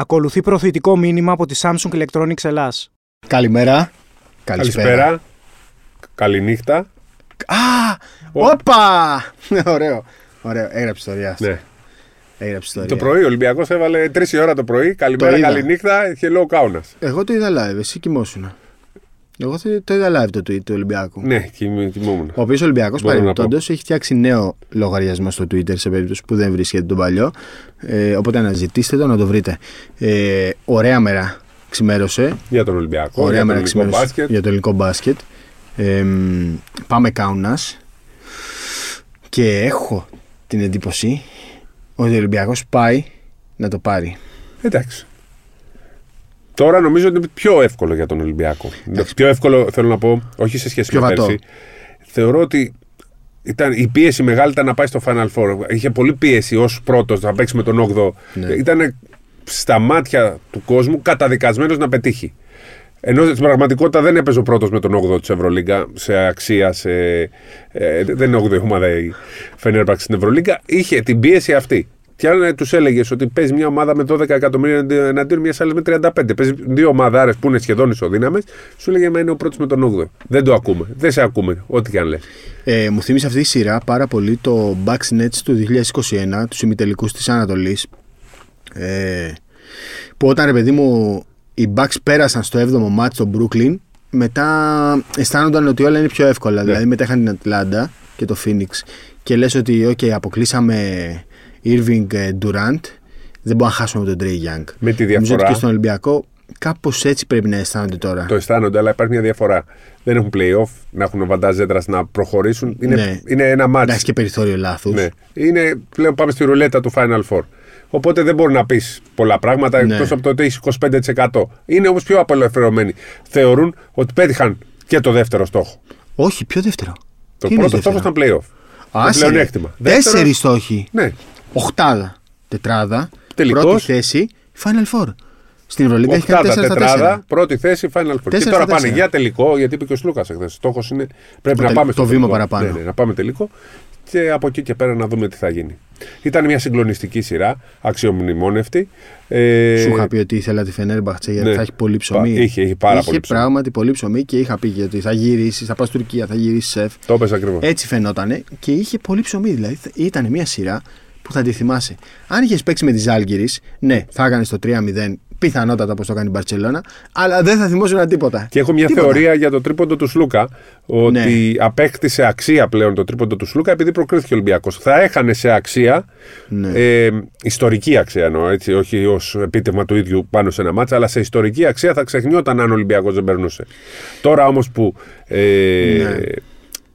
Ακολουθεί προθετικό μήνυμα από τη Samsung Electronics Ελλάς. Καλημέρα. Καλησπέρα. Καληνύχτα. Α! Όπα! Ωραίο. Ωραίο. Έγραψε ιστορία. Ναι. Έγραψε ιστορία. Το πρωί ο Ολυμπιακός έβαλε 3 η ώρα το πρωί. Καλημέρα, Το είδα. καληνύχτα. Hello Κάουνα. Εγώ το είδα live. Εσύ κοιμόσουνα. Εγώ το- το είδα live το tweet του Ολυμπιακού. Ναι, κοιμ- κοιμόμουν. Ο οποίος Ολυμπιακός Μπορώ να παρεμπιπτόντως έχει φτιάξει νέο λογαριασμό στο Twitter σε περίπτωση που δεν βρίσκεται τον παλιό. Ε, οπότε αναζητήστε το να το βρείτε. Ε, ωραία μέρα ξημέρωσε. Για τον Ολυμπιακό, Ωραία για τον μέρα ελληνικό ξημέρωσε μπάσκετ. για το ελληνικό μπάσκετ. Ε, μ, πάμε κάουνας. Και έχω την εντύπωση ότι ο Ολυμπιακός πάει να το πάρει. Εντάξει. Τώρα νομίζω ότι είναι πιο εύκολο για τον Ολυμπιακό. Πιο εύκολο θέλω να πω, όχι σε σχέση Πιο με βατό. πέρσι. Θεωρώ ότι ήταν, η πίεση μεγάλη ήταν να πάει στο Final Four. Είχε πολύ πίεση ως πρώτος να παίξει με τον 8ο. Ναι. Ήταν στα μάτια του κόσμου καταδικασμένος να πετύχει. Ενώ στην πραγματικότητα δεν έπαιζε ο πρώτος με τον 8ο της Ευρωλίγκα σε αξία. Σε, ε, δεν είναι 8η ομάδα η Φενέρμπαξ στην Ευρωλίγκα. Είχε την πίεση αυτή. Και αν τους έλεγες ότι παίζεις μια ομάδα με 12 εκατομμύρια εναντίον μιας άλλη με 35, παίζεις δύο ομαδάρες που είναι σχεδόν ισοδύναμες, σου έλεγε Μα είναι ο πρώτος με τον 8ο. Δεν το ακούμε. Δεν σε ακούμε, ό,τι και αν λες. Ε, μου θύμισε αυτή η σειρά πάρα πολύ το Bucks Nets του 2021, τους ημιτελικούς της Ανατολής. Ε, που όταν ρε παιδί μου οι Bucks πέρασαν στο 7ο μάτς στο Brooklyn, μετά αισθάνονταν ότι όλα είναι πιο εύκολα. Δηλαδή μετά είχαν την Ατλάντα και το Phoenix και λες ότι ok, αποκλείσαμε Irving ε, Durant, δεν μπορούμε να χάσουμε με τον Trey Young. Με τη Νομίζω ότι διαφορά. και στον Ολυμπιακό κάπως έτσι πρέπει να αισθάνονται τώρα. Το αισθάνονται, αλλά υπάρχει μια διαφορά. Δεν έχουν playoff, να έχουν βαντάζ έδρα να προχωρήσουν. Είναι, Ναι. είναι ένα μάτι. Εντάξει και περιθώριο λάθους. Ναι. Είναι, πλέον πάμε στη ρουλέτα του Final Four. Οπότε δεν μπορεί να πεις πολλά πράγματα Ναι. εκτός από το ότι έχεις 25%. Είναι όμως πιο απελευθερωμένοι. Θεωρούν ότι πέτυχαν και το δεύτερο στόχο. Όχι, πιο δεύτερο; Το Τι είναι πρώτο στόχο δεύτερο; ήταν playoff. Άσε, το ρε. πλεονέκτημα. Τέσσερις Δεύτερος- στόχοι. Ναι. Οχτάδα. Τετράδα. Τελικός. Πρώτη θέση. Final Four. Στην Ευρωλίγκα έχει κάνει Οκτάδα 4 στα 4. τετράδα, πρώτη θέση, Final Four. Και Τέσσερα τώρα στα πάνε τέσσερα. για τελικό, γιατί είπε και ο Σλούκας εχθές. Στόχος είναι πρέπει Το να τελ- πάμε το στο βήμα τελικό. παραπάνω. Ναι, ναι, να πάμε τελικό και από εκεί και πέρα να δούμε τι θα γίνει. Ήταν μια συγκλονιστική σειρά, αξιομνημόνευτη. Ε, Σου είχα πει ότι ήθελα τη Φενέρμπαχτσε γιατί ναι. θα έχει πολύ ψωμί. Πα- είχε- είχε πάρα είχε πολύ ψωμί. πράγματι πολύ ψωμί και είχα πει και ότι θα γυρίσεις, θα πας στην Τουρκία, θα γυρίσεις σεφ. Το έπαιζε ακριβώς. Έτσι φαινότανε και είχε πολύ ψωμί. Δηλαδή θα- ήταν μια σειρά που θα τη θυμάσαι. Αν είχες παίξει με τη Ζάλγκηρη, ναι, θα έκανες το 3-0 πιθανότατα όπως το κάνει η Μπαρσελόνα, αλλά δεν θα θυμόσουν τίποτα. Και έχω μια Τίποτα. θεωρία για το τρίποντο του Σλούκα ότι Ναι. απέκτησε αξία πλέον το τρίποντο του Σλούκα επειδή προκρίθηκε ο Ολυμπιακός. Θα έχανε σε αξία, Ναι. ε, ιστορική αξία εννοώ, έτσι, όχι ως επίτευγμα του ίδιου πάνω σε ένα μάτσα, αλλά σε ιστορική αξία θα ξεχνιόταν αν ο Ολυμπιακός δεν περνούσε. Τώρα όμως που. Ε, Ναι.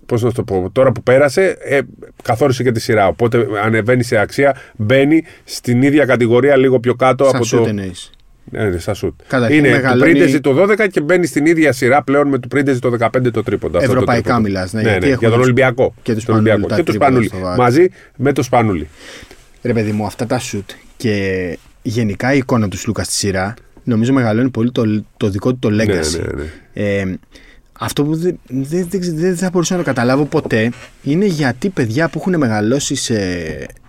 Πώς να σου το πω, τώρα που πέρασε, ε, καθόρισε και τη σειρά. Οπότε ανεβαίνει σε αξία, μπαίνει στην ίδια κατηγορία λίγο πιο κάτω Σαν από σούτ το. εννοείς. Ναι, ναι, σαν σουτ. Καταρχήν Είναι μεγαλώνει- του Πρίντεζι το 12 και μπαίνει στην ίδια σειρά πλέον με του Πρίντεζι το 15 το τρίποντα. Αυτό το Ευρωπαϊκά τρίποντο. μιλάς, ναι, ναι, γιατί ναι, έχουν για τον τους- Ολυμπιακό. και τους Τον Σπανούλη, Ολυμπιακό. τα Και τους τρίποντα Σπανούλη. στο βάθος. Μαζί με το Σπανούλη. Ρε παιδί μου, αυτά τα σουτ και γενικά η εικόνα τους Σλούκα στη σειρά νομίζω μεγαλώνει πολύ το, το δικό του το legacy. Ναι, ναι, ναι. Ε, αυτό που δεν δεν- δεν ξε- δεν θα μπορούσα να το καταλάβω ποτέ είναι γιατί παιδιά που έχουν μεγαλώσει σε,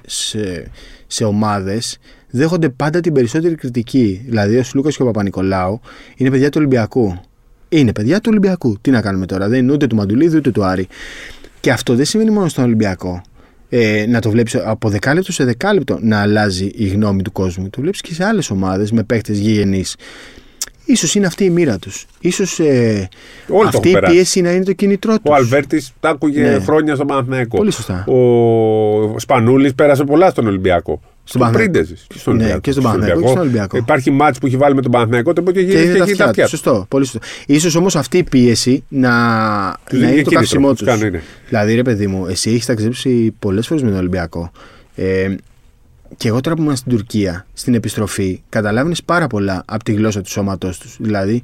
σε, σε ομάδες δέχονται πάντα την περισσότερη κριτική. Δηλαδή ο Σλούκας και ο Παπα-Νικολάου είναι παιδιά του Ολυμπιακού. Είναι παιδιά του Ολυμπιακού. Τι να κάνουμε τώρα. Δεν είναι ούτε του Μαντουλίδη ούτε του Άρη. Και αυτό δεν σημαίνει μόνο στον Ολυμπιακό. Ε, να το βλέπεις από δεκάλεπτο σε δεκάλεπτο να αλλάζει η γνώμη του κόσμου. Το βλέπεις και σε άλλες ομάδες με παίχτε γηγενείς. Ίσως είναι αυτή η μοίρα τους. Ίσως ε, Όλοι το αυτή έχουν η περάσει. πίεση να είναι το κινητρό τους. Ο Αλβέρτης τα άκουγε Ναι. χρόνια στον Παναθηναϊκό. Πολύ σωστά. Ο Σπανούλης πέρασε πολλά στον Ολυμπιακό. Στον Παναθηναϊκό. Πρίντεζι. Και στον Ναι, Ολυμπιακό. και στον Παναθηναϊκό και στον Ολυμπιακό. Υπάρχει μάτς που έχει βάλει με τον Παναθηναϊκό το οποίο και Και γύρισε είναι και τα έχει αυτιά τα του. αυτιά του. Σωστό. Πολύ σωστό. Ίσως όμως αυτή η πίεση να, Τους να δίνει είναι το κίνητρο, καύσιμό τους τους. κάνει, ναι. Δηλαδή, ρε παιδί μου, εσύ έχεις ταξιδέψει πολλές φορές με τον Ολυμπιακό. Ε, και εγώ τώρα που ήμουν στην Τουρκία, στην επιστροφή, καταλάβαινες πάρα πολλά από τη γλώσσα του σώματός τους. Δηλαδή,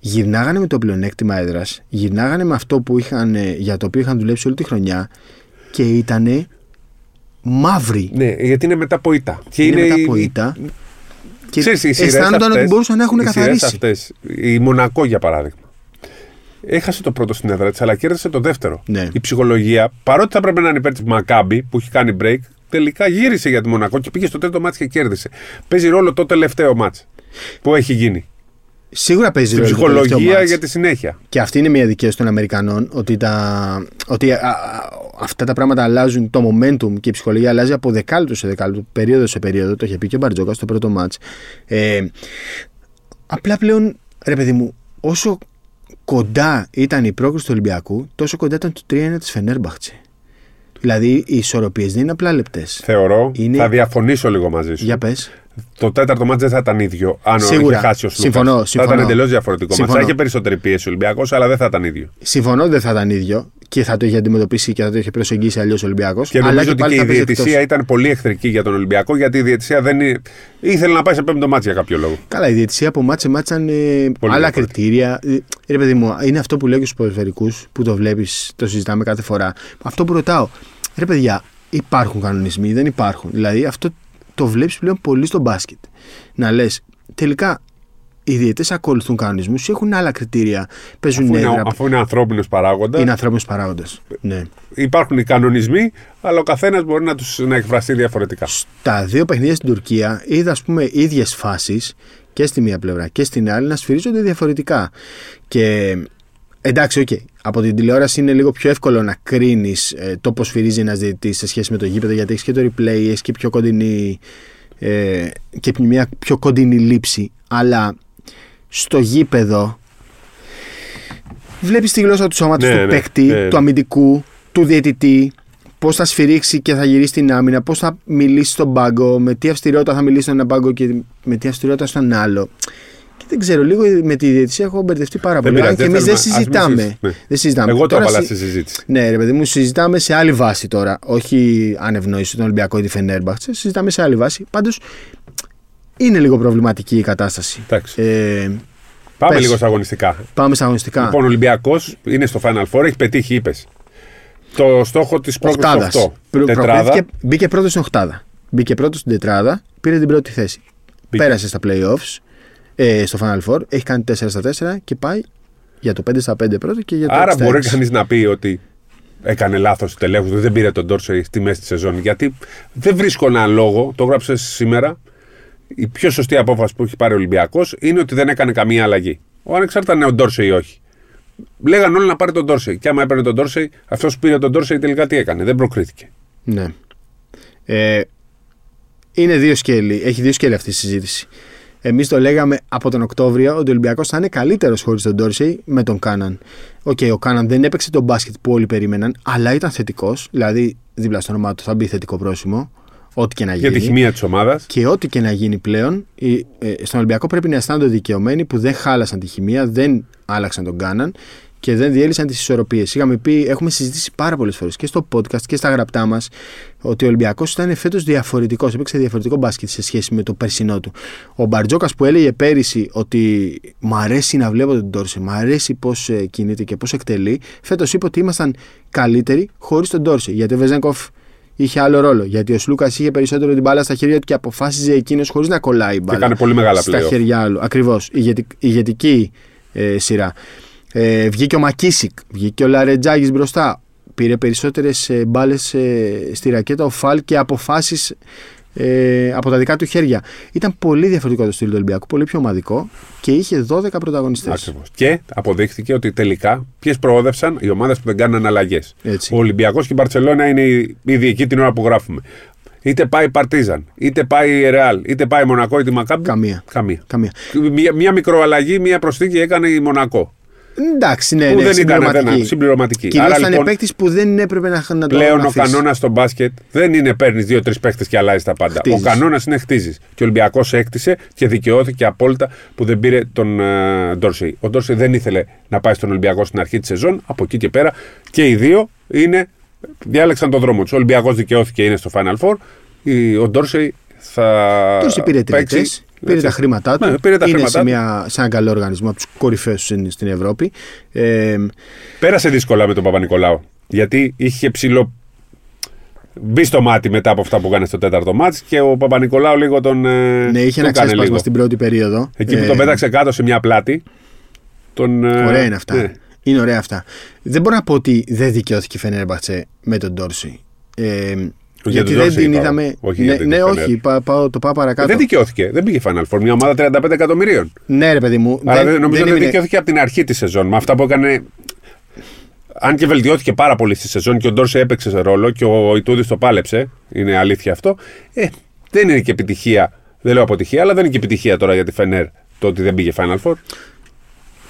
γυρνάγανε με το πλεονέκτημα έδρας, γυρνάγανε με αυτό που είχαν, ε, για το οποίο είχαν δουλέψει όλη τη χρονιά και ήταν μαύροι. Ναι, γιατί είναι μετά από ήττα. Και είναι μετά η- από ήττα. Και Ξέρεις, οι σειρές αισθάνονταν ότι αυτές- μπορούσαν να έχουν οι σειρές καθαρίσει. αυτές, η Μονακό για παράδειγμα. Έχασε το πρώτο στην έδρα της, αλλά κέρδισε το δεύτερο. Ναι. Η ψυχολογία, παρότι θα πρέπει να είναι υπέρ της Μακάμπη που έχει κάνει break, τελικά γύρισε για τη Μονακό και πήγε στο τρίτο μάτς και κέρδισε. Παίζει ρόλο το τελευταίο μάτς που έχει γίνει. Σίγουρα παίζει Στην ρόλο το τελευταίο ψυχολογία μάτς. για τη συνέχεια. Και αυτή είναι μια δικαίωση των Αμερικανών ότι, τα, ότι α, α, αυτά τα πράγματα αλλάζουν το momentum και η ψυχολογία αλλάζει από δεκάλεπτο σε δεκάλεπτο, περίοδο σε περίοδο. Το είχε πει και ο Μπαρτζόκα στο πρώτο μάτς. Ε, απλά πλέον, ρε παιδί μου, όσο κοντά ήταν η πρόκληση του Ολυμπιακού, τόσο κοντά ήταν το 3-1 της Φενέρμπαχτσε. Δηλαδή οι ισορροπίες δεν είναι απλά λεπτές. Θεωρώ, Είναι- θα διαφωνήσω λίγο μαζί σου. Για πες. Το τέταρτο μάτς δεν θα ήταν ίδιο. Αν Σίγουρα. είχε χάσει ο Σλούκας. Συμφωνώ, Θα συμφωνώ. ήταν εντελώς διαφορετικό. Μα Συμφωνώ. θα είχε περισσότερη πίεση ο Ολυμπιακός, αλλά δεν θα ήταν ίδιο. Συμφωνώ δεν θα ήταν ίδιο και θα το είχε αντιμετωπίσει και θα το είχε προσεγγίσει αλλιώς ο Ολυμπιακός. Και νομίζω ότι και η διαιτησία ήταν πολύ εχθρική για τον Ολυμπιακό, γιατί η διαιτησία δεν είναι... ήθελε να πάει σε πέμπτο μάτς για κάποιο λόγο. Καλά, η διαιτησία από μάτσε μάτσε ήταν ε, Πολύ άλλα διαφορετική. κριτήρια. Ε, Ρε παιδί μου, είναι αυτό που λέω και στους ποδοσφαιρικούς που το βλέπεις, το συζητάμε κάθε φορά. Αυτό που ρωτάω, ρε παιδιά, υπάρχουν κανονισμοί, δεν υπάρχουν. Δηλαδή αυτό το βλέπεις πλέον πολύ στο μπάσκετ. Να λες, τελικά οι διαιτέ ακολουθούν κανονισμούς, έχουν άλλα κριτήρια. Παίζουν Αφού είναι, έδρα. αφού είναι ανθρώπινος παράγοντας, Είναι ανθρώπινος παράγοντας. Ναι. υπάρχουν οι κανονισμοί, αλλά ο καθένας μπορεί να του να εκφραστεί διαφορετικά. Στα δύο παιχνίδια στην Τουρκία είδα ας πούμε ίδιες φάσεις και στη μία πλευρά και στην άλλη να σφυρίζονται διαφορετικά. Και εντάξει, οκ. Από την τηλεόραση είναι λίγο πιο εύκολο να κρίνεις το πώς σφυρίζει ένας διαιτητής σε σχέση με το γήπεδο, γιατί έχεις και το replay, έχεις και πιο κοντινή. Ε, και μια πιο κοντινή λήψη. Αλλά στο γήπεδο βλέπεις τη γλώσσα του σώματος Ναι, του ναι, παίκτη, ναι, ναι. του αμυντικού, του διαιτητή, πώς θα σφυρίξει και θα γυρίσει την άμυνα, πώς θα μιλήσει στον πάγκο, με τι αυστηρότητα θα μιλήσει στον ένα πάγκο και με τι αυστηρότητα στον άλλο. Και δεν ξέρω, λίγο με τη διαιτησία έχω μπερδευτεί πάρα Δεν πολύ. Αν πειράζει, και εμείς δεν δεν θέλουμε- ας μην συζητάμε. συζη- ναι. Δεν συζητάμε. Εγώ το Τώρα έβαλα συ- στη συζήτηση. Ναι, ρε παιδί μου, συζητάμε σε άλλη βάση τώρα. Όχι αν ευνοήσει τον Ολυμπιακό ή τη Φενέρμπαχτσε. Συζητάμε σε άλλη βάση. Πάντως είναι λίγο προβληματική η κατάσταση. Εντάξει. Ε, Πάμε πες. λίγο στα αγωνιστικά. πάμε στα αγωνιστικά. Λοιπόν, ο Ολυμπιακός είναι στο Final Four, έχει πετύχει, είπες. Το στόχο της πρόκληση Οχτάδας. αυτό. Προ- Τετράδα. προκρίθηκε- Μπήκε πρώτος στην Οχτάδα. Μπήκε πρώτος στην Τετράδα, πήρε την πρώτη θέση. Μπήκε. Πέρασε στα playoffs, ε, στο Final Four, έχει κάνει 4 στα 4 και πάει για το 5 στα 5 πρώτο και για το Άρα 6 στα μπορεί 6. κανείς να πει ότι έκανε λάθος τελέχους, δεν πήρε τον Ντόρσεϊ στη μέση της σεζόν. Γιατί δεν βρίσκω έναν λόγο, το έγραψες σήμερα. Η πιο σωστή απόφαση που έχει πάρει ο Ολυμπιακός είναι ότι δεν έκανε καμία αλλαγή. Ο ανεξάρτητα αν είναι ο Ντόρσεϊ ή όχι. Λέγαν όλοι να πάρει τον Ντόρσεϊ. Και άμα έπαιρνε τον Ντόρσεϊ, αυτός που πήρε τον Ντόρσεϊ τελικά τι έκανε; Δεν προκρίθηκε. Ναι. Ε, είναι δύο σκέλη. Έχει δύο σκέλη αυτή η συζήτηση. Εμείς το λέγαμε από τον Οκτώβριο ότι ο Ολυμπιακός θα είναι καλύτερος χωρίς τον Ντόρσεϊ με τον Κάναν. Οκ, ο Κάναν δεν έπαιξε τον μπάσκετ που όλοι περίμεναν, αλλά ήταν θετικός. Δηλαδή, δίπλα στο όνομά του θα μπει θετικό πρόσημο. Ό,τι και να Για γίνει. τη χημεία της ομάδας. Και ό,τι και να γίνει πλέον, οι- ε, στον Ολυμπιακό πρέπει να αισθάνονται δικαιωμένοι που δεν χάλασαν τη χημεία, δεν άλλαξαν τον Κάναν και δεν διέλυσαν τις ισορροπίες. Είχαμε πει, έχουμε συζητήσει πάρα πολλές φορές και στο podcast και στα γραπτά μας ότι ο Ολυμπιακός ήταν φέτος διαφορετικός. Έπαιξε διαφορετικό μπάσκετ σε σχέση με το περσινό του. Ο Μπαρτζόκας που έλεγε πέρυσι ότι μ' αρέσει να βλέπω τον Τόρσε, μ' αρέσει πώς κινείται και πώς εκτελεί, φέτος είπε ότι ήμασταν καλύτεροι χωρίς τον Τόρσε. Γιατί ο Βεζέγκοφ είχε άλλο ρόλο. Γιατί ο Σλούκας είχε περισσότερο την μπάλα στα χέρια του και αποφάσιζε εκείνος χωρίς να κολλάει η μπάλα. έκανε πολύ μεγάλα Στα playoff. χέρια άλλου. Ακριβώς. Ηγετική ε, σειρά. Ε, βγήκε ο Μακίσικ, βγήκε ο Λαρετζάκης μπροστά. Πήρε περισσότερες ε, μπάλες ε, στη ρακέτα ο Φαλ και αποφάσεις ε, από τα δικά του χέρια. Ήταν πολύ διαφορετικό το στυλ του Ολυμπιακού, πολύ πιο ομαδικό και είχε 12 πρωταγωνιστές. Ακριβώς. Και αποδείχθηκε ότι τελικά ποιες προόδευσαν οι ομάδες που δεν κάνουν αλλαγές. Έτσι. Ο Ολυμπιακός και η Μπαρσελόνα είναι η- ήδη εκεί την ώρα που γράφουμε. Είτε πάει η Παρτίζαν, είτε πάει η Ρεάλ, είτε πάει η Μονακό ή τη Μακάμπη. Καμία. Καμία. Καμία. Μια, μια μικροαλλαγή, μια προσθήκη έκανε η Μονακό. Εντάξει, ναι, που ναι, δεν ήταν συμπληρωματική. δεν, συμπληρωματική. Κυρίως Άρα ήταν λοιπόν, παίκτης που δεν έπρεπε να, να το πλέον ο αφήσεις. κανόνας στο μπάσκετ δεν είναι παίρνεις δύο-τρεις παίχτε και αλλάζεις τα πάντα. Χτίζεις. Ο κανόνας είναι χτίζεις. Και ο Ολυμπιακός έκτισε και δικαιώθηκε απόλυτα που δεν πήρε τον ε, Ντόρσεϊ. Ο Ντόρσεϊ δεν ήθελε να πάει στον Ολυμπιακό στην αρχή της σεζόν. Από εκεί και πέρα και οι δύο είναι, διάλεξαν τον δρόμο τους. Ο Ολυμπιακός δικαιώθηκε, είναι στο Final Four. Η- Ο Ντόρσεϊ θα. Του πήρε τριετέ, παίξει- πήρε τα χρήματά του. Ναι, πήρε τα είναι χρήματά σε, του. μια, σε έναν καλό οργανισμό από τους κορυφαίους στην, στην Ευρώπη. Ε, Πέρασε δύσκολα με τον Παπα-Νικολάου. Γιατί είχε ψηλό. Μπει στο μάτι μετά από αυτά που έκανε στο τέταρτο μάτς και ο Παπα-Νικολάου λίγο τον. ε, ναι, είχε τον ένα κάνε ξέσπασμα λίγο. στην πρώτη περίοδο. Εκεί που Ε, τον πέταξε κάτω σε μια πλάτη. Τον, ε, Ωραία είναι αυτά. ναι. Είναι ωραία αυτά. Δεν μπορώ να πω ότι δεν δικαιώθηκε η Φενέρμπαχτσε με τον Ντόρση. Ε, Για Γιατί τους δεν Dorsey την είπα. είδαμε. Όχι ναι, για την ναι, Fener. όχι, πά- πάω, το πάω παρακάτω. Δεν δικαιώθηκε. Δεν πήγε Final Four. Μια ομάδα 35 εκατομμυρίων. Ναι, ρε παιδί μου. Άρα δεν, νομίζω δεν ότι έμεινε- δικαιώθηκε από την αρχή της σεζόν. Με αυτά που έκανε. Αν και βελτιώθηκε πάρα πολύ στη σεζόν και ο Ντόρσε έπαιξε σε ρόλο και ο Ιτούδης το πάλεψε. Είναι αλήθεια αυτό. Ε, δεν είναι και επιτυχία. Δεν λέω αποτυχία, αλλά δεν είναι και επιτυχία τώρα για τη Φενέρ το ότι δεν πήγε Final Four.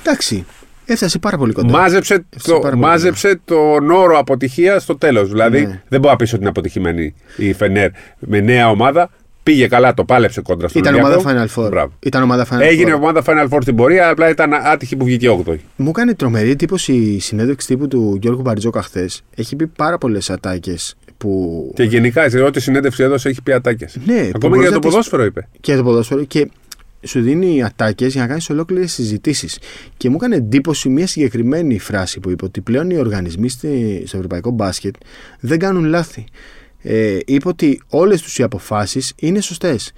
Εντάξει. Έφτασε πάρα πολύ κοντά. Μάζεψε, Έφτασε το, πάρα πολύ μάζεψε τον όρο αποτυχίας στο τέλος. Δηλαδή Ναι. δεν μπορώ να πει ότι είναι αποτυχημένη η Φενέρ με νέα ομάδα. Πήγε καλά, το πάλεψε κόντρα στον Ήταν Ολυμπιακό. ομάδα Final Four. Μπράβο. Ήταν ομάδα Final Έγινε Four. ομάδα Final Four στην πορεία, απλά ήταν άτυχη που βγήκε 8η. Μου έκανε τρομερή εντύπωση η συνέντευξη τύπου του Γιώργου Μπαρτζόκα χθες. Έχει πει πάρα πολλές ατάκες που. Και γενικά, σε ό,τι συνέντευξη έδωσε, έχει πει ατάκες. Ναι, που Ακόμα και μπορείς για να το τις- ποδόσφαιρο είπε. και για το ποδόσφαιρο και σου δίνει ατάκες για να κάνεις ολόκληρες συζητήσεις. Και μου έκανε εντύπωση μια συγκεκριμένη φράση που είπε ότι πλέον οι οργανισμοί στη- στο ευρωπαϊκό μπάσκετ δεν κάνουν λάθη. Ε, είπε ότι όλες τους οι αποφάσεις είναι σωστές.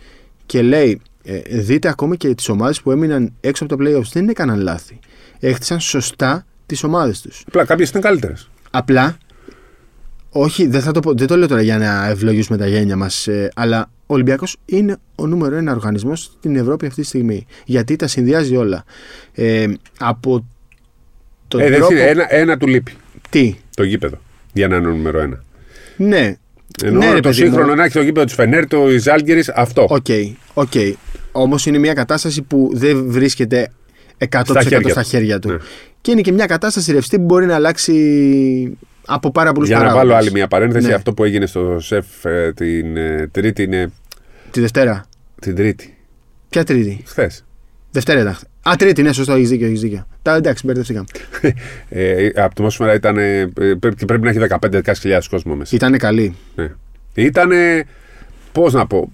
Και λέει, ε, δείτε ακόμα και τις ομάδες που έμειναν έξω από τα playoffs δεν έκαναν λάθη. Έχτισαν σωστά τις ομάδες τους. Απλά κάποιες ήταν καλύτερες. Απλά, όχι, δεν, θα το, πω, δεν το λέω τώρα για να ευλογήσουμε τα γένια μας, αλλά ο Ολυμπιακός είναι ο νούμερο ένα οργανισμός στην Ευρώπη αυτή τη στιγμή. Γιατί τα συνδυάζει όλα. Ε, από τον Ε, δεν τρόπο. είναι, ένα, ένα του λείπει. Τι; Το γήπεδο. Για να είναι ο νούμερο ένα. Ναι. Ενώ ναι, ρε, το παιδί μου. σύγχρονο να έχει το γήπεδο του Φενέρ, τη Ζαλγκίρις, αυτό. Οκ, οκ. Όμως είναι μια κατάσταση που δεν βρίσκεται 100% στα χέρια χέρια, του. του. Ναι. Και είναι και μια κατάσταση ρευστή που μπορεί να αλλάξει από πάρα πολλούς Για να βάλω άλλη μια παρένθεση, Ναι. αυτό που έγινε στο ΣΕΦ ε, την ε, Τρίτη είναι. Τη Δευτέρα. Την Τρίτη. Ποια Τρίτη; Χθες. Δευτέρα ήταν. Α, Τρίτη, ναι, σωστό, έχεις δίκιο. Έχεις δίκιο. Τα εντάξει, μπερδευτήκαμε. ε, από το μέρα ήταν. ε, ε, πρέπει, πρέπει να έχει 15-16 κόσμο μέσα. Ήταν καλή. Ναι. Ήταν. Πώς να πω.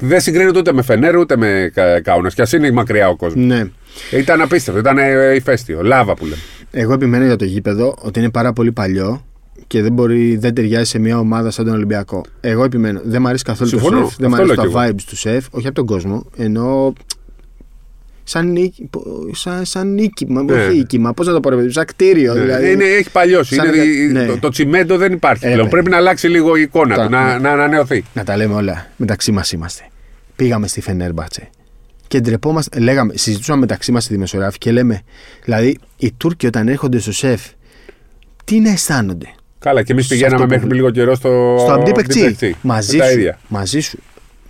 Δεν συγκρίνεται ούτε με Φενέρ ούτε με Κάουνας. Κι ας είναι μακριά ο κόσμος. Ναι. Ήταν απίστευτο. Ήταν ε, ηφαίστειο. Λάβα που λέμε. Εγώ επιμένω για το γήπεδο ότι είναι πάρα πολύ παλιό και δεν, μπορεί, δεν ταιριάζει σε μια ομάδα σαν τον Ολυμπιακό. Εγώ επιμένω. Δεν μου αρέσει καθόλου Συμφωνώ. το σεφ. Δεν μου Αυτό αρέσει λέω τα κι vibes του σεφ. Όχι από τον κόσμο. Ενώ. Σαν νίκη. Σαν, σαν νίκημα. Ναι. Όχι νίκημα. Πώς να το πω, ρε παιδί, μου, σαν κτίριο. δηλαδή. είναι, έχει παλιώσει. Σαν Είναι, να- ναι. το, το τσιμέντο δεν υπάρχει Ε, πλέον. ναι. Πρέπει να αλλάξει λίγο η εικόνα Τα- του, να, να ανανεωθεί. Να τα λέμε όλα. Μεταξύ μας είμαστε. Πήγαμε στη Φενέρμπατσε. Και ντρεπόμαστε. Λέγαμε, συζητούσαμε μεταξύ μας τη δημοσιογράφη και λέμε. Δηλαδή, οι Τούρκοι όταν έρχονται στο σεφ, τι να αισθάνονται; Καλά, και εμείς Σε πηγαίναμε αυτό που- μέχρι πριν λίγο καιρό στο. στο Αμπτή Πεκτσί. Πεκτσί. Μαζί, τα σου, ίδια. μαζί σου.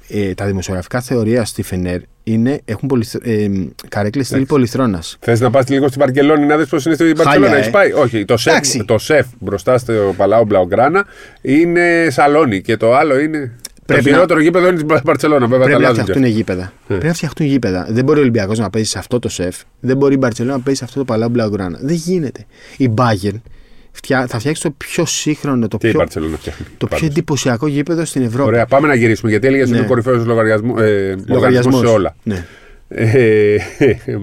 Ε, τα δημοσιογραφικά θεωρία στη Φενέρ είναι, έχουν πολυθ, ε, καρέκλες στυλ Εντάξει. πολυθρόνας. Θες να πας λίγο στην Βαρκελόνη να δεις πώς είναι στην Βαρκελόνη. ε. Έχεις πάει; Όχι, το σεφ, Εντάξει. το σεφ μπροστά στο Παλάο Μπλαουγκράνα είναι σαλόνι και το άλλο είναι. Πρέπει το να- χειρότερο γήπεδο είναι στην Βαρκελόνη. Βέβαια τα Πρέπει να αλλάζουν. φτιαχτούν γήπεδα. Πρέπει να φτιαχτούν γήπεδα. Δεν μπορεί ο Ολυμπιακός να παίζει σε αυτό το σεφ. Δεν μπορεί η Μπαρσελόνα να παίζει σε αυτό το παλάο Μπλαουγκράνα. Δεν γίνεται. Η Bayern φτιά, θα φτιάξει το πιο σύγχρονο, το Και η πιο, Βαρκελόνη φτιάχνει. το πιο πάντως. εντυπωσιακό γήπεδο στην Ευρώπη. Ωραία, πάμε να γυρίσουμε γιατί έλεγε ότι Ναι. είναι ο κορυφαίο λογαριασμό ε, οργανισμός Λογαριασμός. σε όλα. Ναι. Ε,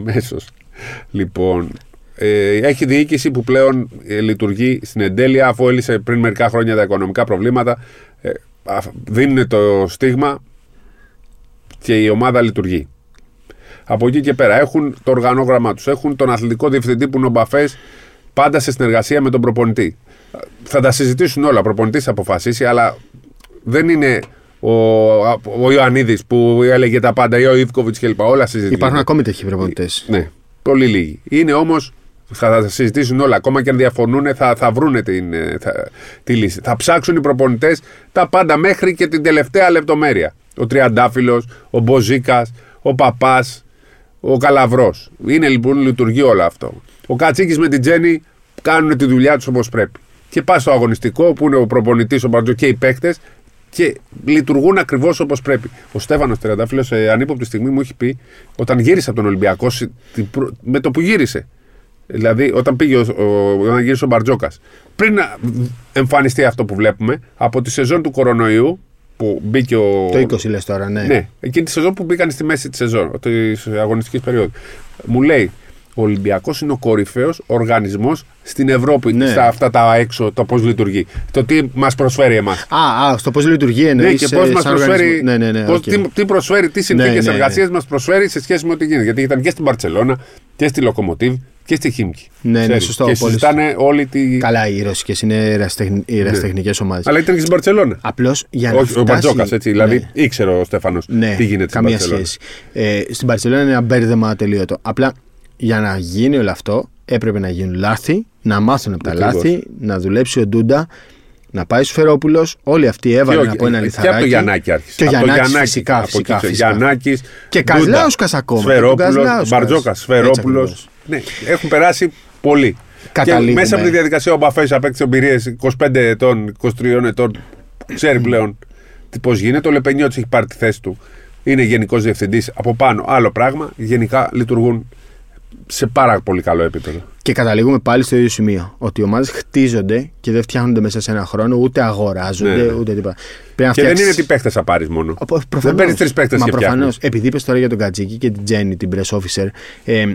μέσος. Λοιπόν, ε, έχει διοίκηση που πλέον ε, λειτουργεί στην εντέλεια αφού έλυσε πριν μερικά χρόνια τα οικονομικά προβλήματα. Ε, α, δίνουν το στίγμα και η ομάδα λειτουργεί. Από εκεί και πέρα έχουν το οργανόγραμμά τους. Έχουν τον αθλητικό διευθυντή που είναι ο Μπαφές πάντα σε συνεργασία με τον προπονητή. Θα τα συζητήσουν όλα. Ο προπονητής θα αποφασίσει, αλλά δεν είναι ο, ο Ιωαννίδης που έλεγε τα πάντα ή ο Ιβκοβιτς κλπ. Όλα συζητούν. Υπάρχουν ακόμη τέτοιοι προπονητές. Ναι, πολύ λίγοι. Είναι όμως. Θα τα συζητήσουν όλα. Ακόμα και αν διαφωνούν, θα, θα βρουν την, ε, θα, τη λύση. Θα ψάξουν οι προπονητές τα πάντα μέχρι και την τελευταία λεπτομέρεια. Ο Τριαντάφυλλος, ο Μποζίκας, ο Παπάς, ο Καλαβρός. Είναι λοιπόν, λειτουργεί όλο αυτό. Ο Κατσίκης με την Τζέννη κάνουν τη δουλειά τους όπως πρέπει. Και πας στο αγωνιστικό που είναι ο προπονητής, ο Μπαρτζό και οι παίκτες και λειτουργούν ακριβώς όπως πρέπει. Ο Στέφανος Τριαντάφυλλος, σε ανύποπτη στιγμή, μου έχει πει όταν γύρισε από τον Ολυμπιακό, σε- την προ- με το που γύρισε. Δηλαδή, όταν πήγε ο, ο, όταν γύρισε ο Μπαρτζόκας. Πριν να εμφανιστεί αυτό που βλέπουμε, από τη σεζόν του κορονοϊού, που μπήκε ο. Το 20 λες τώρα, ναι. Ναι, εκείνη τη σεζόν που μπήκαν στη μέση της σεζόν, της αγωνιστικής περίοδου. Μου λέει, ο Ολυμπιακός είναι ο κορυφαίος οργανισμός στην Ευρώπη. Ναι. Στα αυτά τα έξω, το πώς λειτουργεί. Το τι μας προσφέρει εμάς. Α, α, στο πώς λειτουργεί εννοείς. Ναι, και πώς μας προσφέρει. Ναι, ναι, ναι. πώς- οκ. τι, τι προσφέρει, τι συνθήκες Ναι, ναι, ναι. εργασίας μας προσφέρει σε σχέση με ό,τι γίνεται. Γιατί ήταν και στην Μπαρτσελόνα και στη Λοκομοτίβ και στη Χίμκι. Ναι, ναι, Ξέρεις. σωστό, Και πολύ συζητάνε όλη τη. Καλά, οι ρωσικές είναι οι ερασιτεχνικές ομάδες. Αλλά ήταν και στην Μπαρτσελόνα. Απλώς για να. Όχι, ο φτάσει- Μπαρτζώκας, έτσι. Δηλαδή Ναι. ήξερε ο Στέφανος Ναι, τι γίνεται στην καμία Μπαρτσελόνα. σχέση. Ε, στην Παρσελόνα είναι ένα μπέρδεμα ατελείωτο. Απλά για να γίνει όλο αυτό έπρεπε να γίνουν λάθη, να μάθουν από τα Ακριβώς. λάθη, να δουλέψει ο Ντούντα, να πάει στο Φερόπουλος. Όλοι αυτοί έβαλαν από ένα Και λιθαράκι. από το Γιαννάκη άρχισε. Και ο Από το Γιαννάκης, Γιαννάκη, φυσικά, από φυσικά, εκεί, φυσικά. Γιαννάκης, Και Ντούντα, Καζλάουσκας ακόμα. Σφερόπουλος, Και ο Καζλάουσκας. Μπαρτζόκας, Έτσι Σφερόπουλος. Ακριβώς. Ναι, έχουν περάσει πολλοί. Και Καταλήγουμε. μέσα από τη διαδικασία ο Μπαφέ απέκτησε εμπειρίες 25 ετών, 23 ετών. Ξέρει πλέον πώς γίνεται. Ο Λεπενιώτης έχει πάρει τη θέση του. Είναι γενικός διευθυντής. Από πάνω άλλο πράγμα. Γενικά λειτουργούν σε πάρα πολύ καλό επίπεδο. Και καταλήγουμε πάλι στο ίδιο σημείο. Ότι οι ομάδες χτίζονται και δεν φτιάχνονται μέσα σε ένα χρόνο, ούτε αγοράζονται, Ναι. ούτε τίποτα. Πρέπει να Και δεν φτιάξεις- είναι τι παίχτες θα πάρεις μόνο. Απο- Δεν προφανώς. παίρνεις τρεις παίχτες Μα και προφανώς. φτιάχνεις. Επειδή είπες τώρα για τον Κατζίκη και την Τζέννη, την press officer, ε,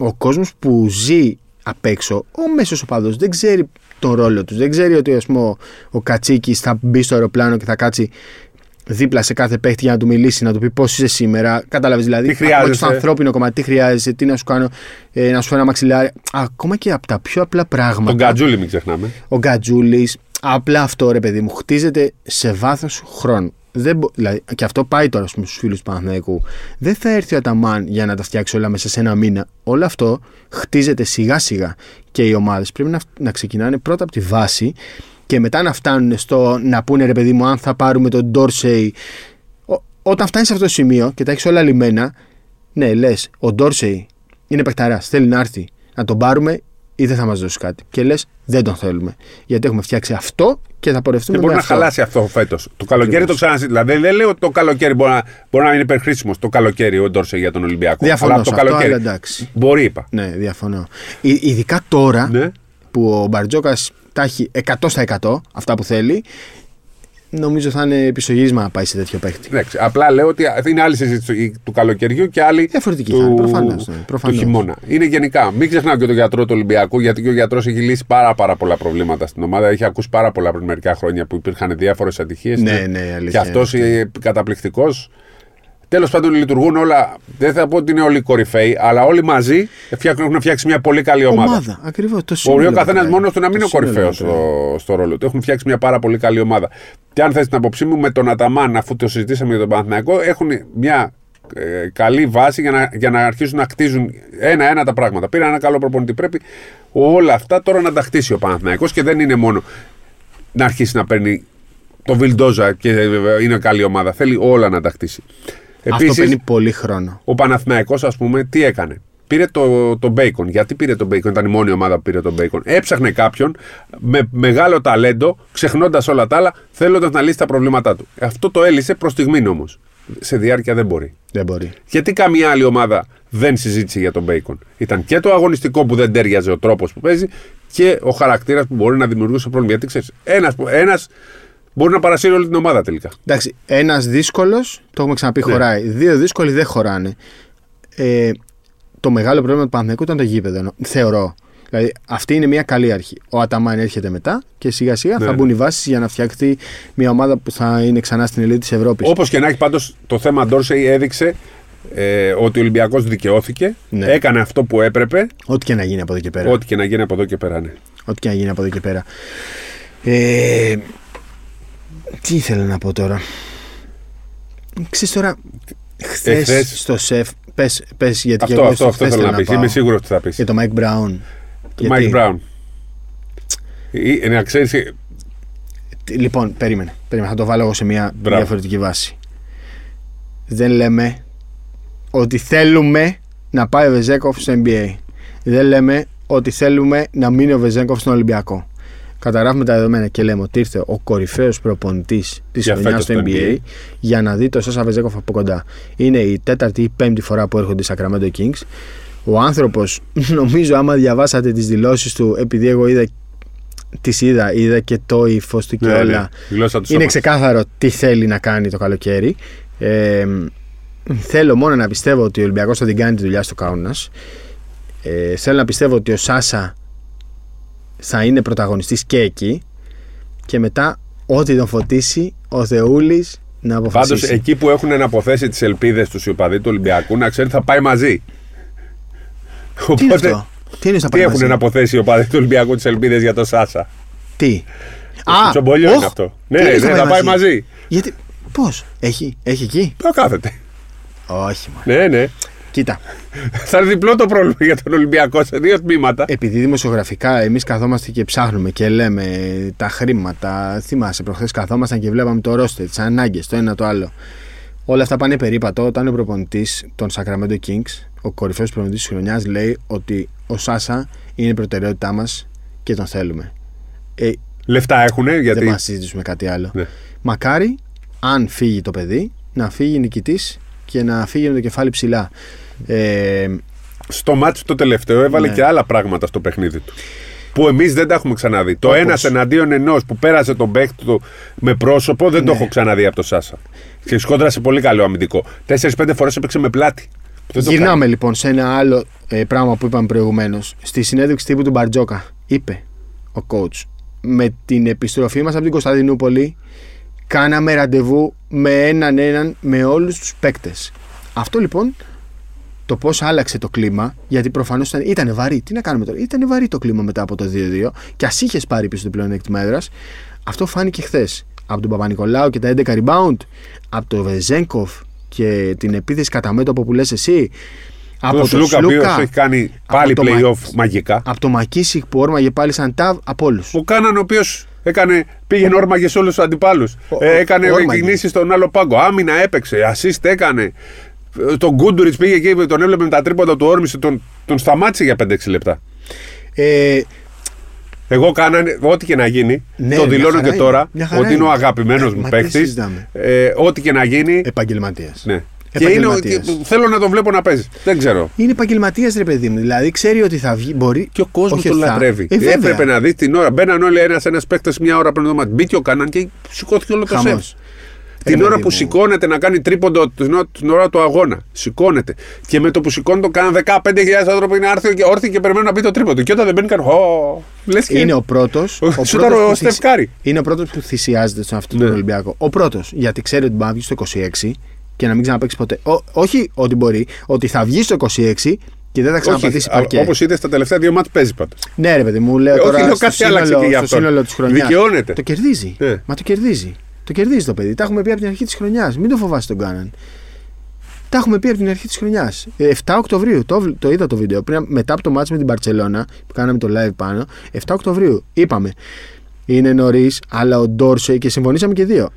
ο κόσμος που ζει απ' έξω, ο μέσος οπαδός δεν ξέρει τον ρόλο τους. Δεν ξέρει ότι ας πούμε, ο, ο Κατσίκης θα μπει στο αεροπλάνο και θα κάτσει δίπλα σε κάθε παίχτη για να του μιλήσει, να του πει πώς είσαι σήμερα. Κατάλαβες δηλαδή. Τι χρειάζεσαι. Ακόμα και στο ανθρώπινο κομμάτι, τι χρειάζεσαι, τι να σου κάνω, ε, να σου φέρω ένα μαξιλάρι. Ακόμα και από τα πιο απλά πράγματα. Τον Γκατζούλη, μην ξεχνάμε. Ο Γκατζούλης, απλά αυτό ρε παιδί μου, χτίζεται σε βάθος χρόνου. Δεν μπο- δηλαδή, και αυτό πάει τώρα στους φίλους του Παναθηναϊκού. Δεν θα έρθει ο Αταμάν για να τα φτιάξει όλα μέσα σε ένα μήνα. Όλο αυτό χτίζεται σιγά σιγά. Και οι ομάδες πρέπει να, να ξεκινάνε πρώτα από τη βάση και μετά να φτάνουν στο να πούνε ρε παιδί μου, αν θα πάρουμε τον Ντόρσεϊ. Ό- Όταν φτάνεις σε αυτό το σημείο και τα έχεις όλα λιμένα, ναι, λες, ο Ντόρσεϊ είναι παιχταράς, θέλει να έρθει να τον πάρουμε ή δεν θα μας δώσει κάτι. Και λες, δεν τον θέλουμε. Γιατί έχουμε φτιάξει αυτό και θα πορευτούμε Και μπορεί με να αυτό. χαλάσει αυτό φέτος. Το καλοκαίρι το ξαναζητήσει. Δηλαδή δεν λέω ότι το καλοκαίρι μπορεί να, μπορεί να είναι υπερχρήσιμος το καλοκαίρι ο Ντόρσε για τον Ολυμπιακό. Διαφωνώ Αλλά σε το αυτό, καλοκαίρι. αλλά εντάξει. Μπορεί, είπα. Ναι, διαφωνώ. Ει- ειδικά τώρα Ναι. που ο Μπαρτζόκας τα έχει 100% αυτά που θέλει, νομίζω θα είναι πισωγύρισμα να πάει σε τέτοιο παίχτη. Εντάξει, απλά λέω ότι είναι άλλη συζήτηση του καλοκαιριού και άλλη Διαφορετική του, θα είναι, προφανώς, ναι, του προφανώς. χειμώνα. Είναι γενικά. Μην ξεχνάω και τον γιατρό του Ολυμπιακού, γιατί και ο γιατρός έχει λύσει πάρα, πάρα πολλά προβλήματα στην ομάδα. Έχει ακούσει πάρα πολλά πριν μερικά χρόνια που υπήρχαν διάφορες ατυχίες. Ναι, ναι, η αλήθεια Και αυτός καταπληκτικός. Τέλος πάντων, λειτουργούν όλα. Δεν θα πω ότι είναι όλοι κορυφαίοι, αλλά όλοι μαζί φτιάχνουν- έχουν φτιάξει μια πολύ καλή ομάδα. Ομάδα, ακριβώς. Το Μπορεί σύνολο ο καθένας μετράει. μόνος του να μην είναι Το ο σύνολο κορυφαίος μετράει. στο, στο ρόλο του. Έχουν φτιάξει μια πάρα πολύ καλή ομάδα. Και αν θες την άποψή μου, με τον Αταμάν, αφού το συζητήσαμε για τον Παναθηναϊκό, έχουν μια ε, καλή βάση για να, για να αρχίσουν να κτίζουν ένα-ένα τα πράγματα. Πήραν ένα καλό προπονητή. Πρέπει όλα αυτά τώρα να τα χτίσει ο Παναθηναϊκός και δεν είναι μόνο να αρχίσει να παίρνει το Βιλντόζα και ε, είναι καλή ομάδα. Θέλει όλα να τα χτίσει. Αυτό Επίσης, παίρνει πολύ χρόνο. ο Παναθηναϊκός ας πούμε τι έκανε; Πήρε το, το Bacon. Γιατί πήρε το Bacon, ήταν η μόνη ομάδα που πήρε το Bacon. Έψαχνε κάποιον με μεγάλο ταλέντο, ξεχνώντας όλα τα άλλα, θέλοντας να λύσει τα προβλήματά του. Αυτό το έλυσε προς στιγμή όμως. Σε διάρκεια δεν μπορεί. Δεν μπορεί. Γιατί καμία άλλη ομάδα δεν συζήτησε για τον Bacon; Ήταν και το αγωνιστικό που δεν τέριαζε ο τρόπος που παίζει και ο χαρακτήρας που μπορεί να δημιουργήσει πρόβλημα. Γιατί ξέρεις, ένας ένας μπορεί να παρασύρει όλη την ομάδα τελικά. Εντάξει, ένας δύσκολος, το έχουμε ξαναπεί, Ναι. χωράει. Δύο δύσκολοι δεν χωράνε. Ε, το μεγάλο πρόβλημα του Παναθηναϊκού ήταν το γήπεδο, νο- θεωρώ. Δηλαδή, αυτή είναι μια καλή αρχή. Ο Αταμάν έρχεται μετά και σιγά σιγά Ναι, θα ναι. μπουν οι βάσεις για να φτιαχτεί μια ομάδα που θα είναι ξανά στην ελίτ της Ευρώπης. Όπως και να έχει, πάντως το θέμα Ντόρσεϊ έδειξε ε, ότι ο Ολυμπιακός δικαιώθηκε, Ναι. έκανε αυτό που έπρεπε, Ό,τι και να γίνει από εδώ και πέρα. ό,τι και να γίνει από εδώ και πέρα. Ναι. Ό,τι και να γίνει από εδώ και πέρα. Ε, τι ήθελα να πω τώρα; Ξέρεις τώρα, χθες Εχθές- στο σεφ, πες, πες γιατί και Αυτό, εγώ αυτό, στο αυτό χθες θέλω να πεις. πάω. Είμαι σίγουρος ότι θα πεις. Για το Mike Brown. Το Mike Brown. Ε, να ξέρεις, Τι- Λοιπόν, περίμενε, περίμενε. Θα το βάλω εγώ σε μια Μπράβο. διαφορετική βάση. Δεν λέμε ότι θέλουμε να πάει ο Βεζέκοφ στο NBA. Δεν λέμε ότι θέλουμε να μείνει ο Βεζέκοφ στον Ολυμπιακό. Καταγράφουμε τα δεδομένα και λέμε ότι ήρθε ο κορυφαίος προπονητής της Για χρονιάς φέτος στο το NBA, NBA. για να δει το Σάσα Βεζέκοφ από κοντά. Είναι η τέταρτη ή πέμπτη φορά που έρχονται οι Sacramento Kings. Ο άνθρωπος, νομίζω, άμα διαβάσατε τις δηλώσεις του, επειδή εγώ είδα, τις είδα, είδα και το ύφος του και ναι, όλα. ναι, η γλώσσα του Είναι σώματος. ξεκάθαρο τι θέλει να κάνει το καλοκαίρι. Ε, θέλω μόνο να πιστεύω ότι ο Ολυμπιακός θα την κάνει τη δουλειά στο Κάουνα. Ε, θέλω να πιστεύω ότι ο Σάσα θα είναι πρωταγωνιστής και εκεί και μετά ό,τι τον φωτίσει ο Θεούλης να Πάντως αποφασίσει. εκεί που έχουν αποθέσει τις ελπίδες τους οι οπαδοί του Ολυμπιακού, να ξέρει θα πάει μαζί. Τι είναι αυτό; Τι είναι στα Τι έχουν να αποθέσει οι οπαδοί του Ολυμπιακού τις ελπίδες για το Σάσα; Τι; Α, τσομπολιός είναι αυτό. Ναι, ναι, θα πάει μαζί; Γιατί. Πώς. Έχει, έχει εκεί; Το κάθεται. Όχι, μα. Ναι, ναι. Κοίτα. Θα είναι διπλό το πρόβλημα για τον Ολυμπιακό σε δύο τμήματα. Επειδή δημοσιογραφικά εμείς καθόμαστε και ψάχνουμε και λέμε τα χρήματα. Θυμάσαι, προχθές καθόμασταν και βλέπαμε το ρόστερ, τις ανάγκες, το ένα το άλλο. Όλα αυτά πάνε περίπατο όταν ο προπονητής των Sacramento Kings, ο κορυφαίος προπονητής της χρονιάς, λέει ότι ο Σάσα είναι η προτεραιότητά μας και τον θέλουμε. Ε, Λεφτά έχουν, γιατί. Δεν μα συζητήσουμε κάτι άλλο. Ναι. Μακάρι, αν φύγει το παιδί, να φύγει νικητής και να φύγει με το κεφάλι ψηλά. Ε, στο μάτι το τελευταίο έβαλε ναι. και άλλα πράγματα στο παιχνίδι του. Που εμείς δεν τα έχουμε ξαναδεί. Το ένας εναντίον ενός που πέρασε τον παίχτη του με πρόσωπο δεν το ναι. έχω ξαναδεί από το Σάσα. Και σκόντρασε πολύ καλό αμυντικό. Τέσσερι-πέντε φορές έπαιξε με πλάτη. Γυρνάμε λοιπόν σε ένα άλλο ε, πράγμα που είπαμε προηγουμένως. Στη συνέντευξη τύπου του Μπαρτζόκα είπε ο coach με την επιστροφή μας από την Κωνσταντινούπολη κάναμε ραντεβού με έναν έναν με όλους τους παίκτες. Αυτό λοιπόν το πώς άλλαξε το κλίμα, γιατί προφανώς ήταν, ήταν βαρύ. Τι να κάνουμε τώρα, ήταν βαρύ το κλίμα μετά από το 2-2 και ας είχες πάρει πίσω το πλεονέκτημα έδρας. Αυτό φάνηκε χθες. Από τον Παπα-Νικολάου και τα 11 rebound, από τον Βεζέγκοφ και την επίθεση κατά μέτωπο που λες εσύ. Από τον Σλούκα, που έχει κάνει πάλι playoff μαγικά. Από το Μακίσικ που όρμαγε πάλι σαν ταβ, από όλους. Ο Κάναν, ο οποίος Έκανε, πήγαινε όρμαγες σε όλους τους αντιπάλους. Ε, έκανε κινήσεις στον άλλο πάγκο. Άμυνα έπαιξε. Ασίστ έκανε. Τον Γκούντουριτ πήγε εκεί, τον έβλεπε με τα τρίποντα του όρμησε, τον, τον σταμάτησε για 5-6 λεπτά. Ε, εγώ κάνανε, ό,τι και να γίνει, ναι, το δηλώνω και τώρα, ότι είναι ο αγαπημένος μου παίκτης. Ε, ό,τι και να γίνει. Επαγγελματίας. Ναι. Και, είναι, και θέλω να τον βλέπω να παίζει. Δεν ξέρω. Είναι επαγγελματίας ρε παιδί μου. Δηλαδή ξέρει ότι θα βγει. Μπορεί... Και ο κόσμος τον λατρεύει. Ε, Έπρεπε να δεις την ώρα. Μπαίναν όλοι ένα-ένα παίκτες μια ώρα πριν το μάτι. Μπήκε ο Κάναν και σηκώθηκε όλο το σεφ. Την ώρα που σηκώνεται να κάνει τρίποντο την ώρα του αγώνα. Σηκώνεται. Και με το που σηκώνει το κάνουν 15.000 άνθρωποι είναι άρθιο και όρθιοι και περιμένουν να μπει το τρίποντο. Και όταν δεν μπαίνει, κάνουν. και... Είναι ο πρώτο. Ο, ο, ο Στεφκάρη. Είναι ο πρώτος που θυσιάζεται στον αυτό ναι. τον Ολυμπιακό. Ο πρώτος. Γιατί ξέρει ότι μπορεί να βγει στο 26 και να μην ξαναπέξει ποτέ. Ό, όχι ότι μπορεί, ότι θα βγει στο 26 και δεν θα ξαναπατήσει παρκέ. Όπως είδες στα τελευταία δύο μάτια παίζει πάντως. Ναι, ρε παιδί μου, λέω ε, τώρα. Όχι, κάτι άλλαξε και για αυτό. σύνολο της χρονιάς. Δικαιώνεται. Το κερδίζει. Ναι. Μα το κερδίζει. Το κερδίζει το παιδί. Τα έχουμε πει από την αρχή της χρονιάς. Μην το φοβάσαι τον Κάναν. Τα έχουμε πει από την αρχή της χρονιάς. 7 ε, Οκτωβρίου, το, το είδα το βίντεο. Πριν, μετά από το μάτσο με την Παρσελώνα που κάναμε το live πάνω, 7 Οκτωβρίου είπαμε. Είναι νωρίς, αλλά ο Ντόρσε και συμφωνήσαμε και δύο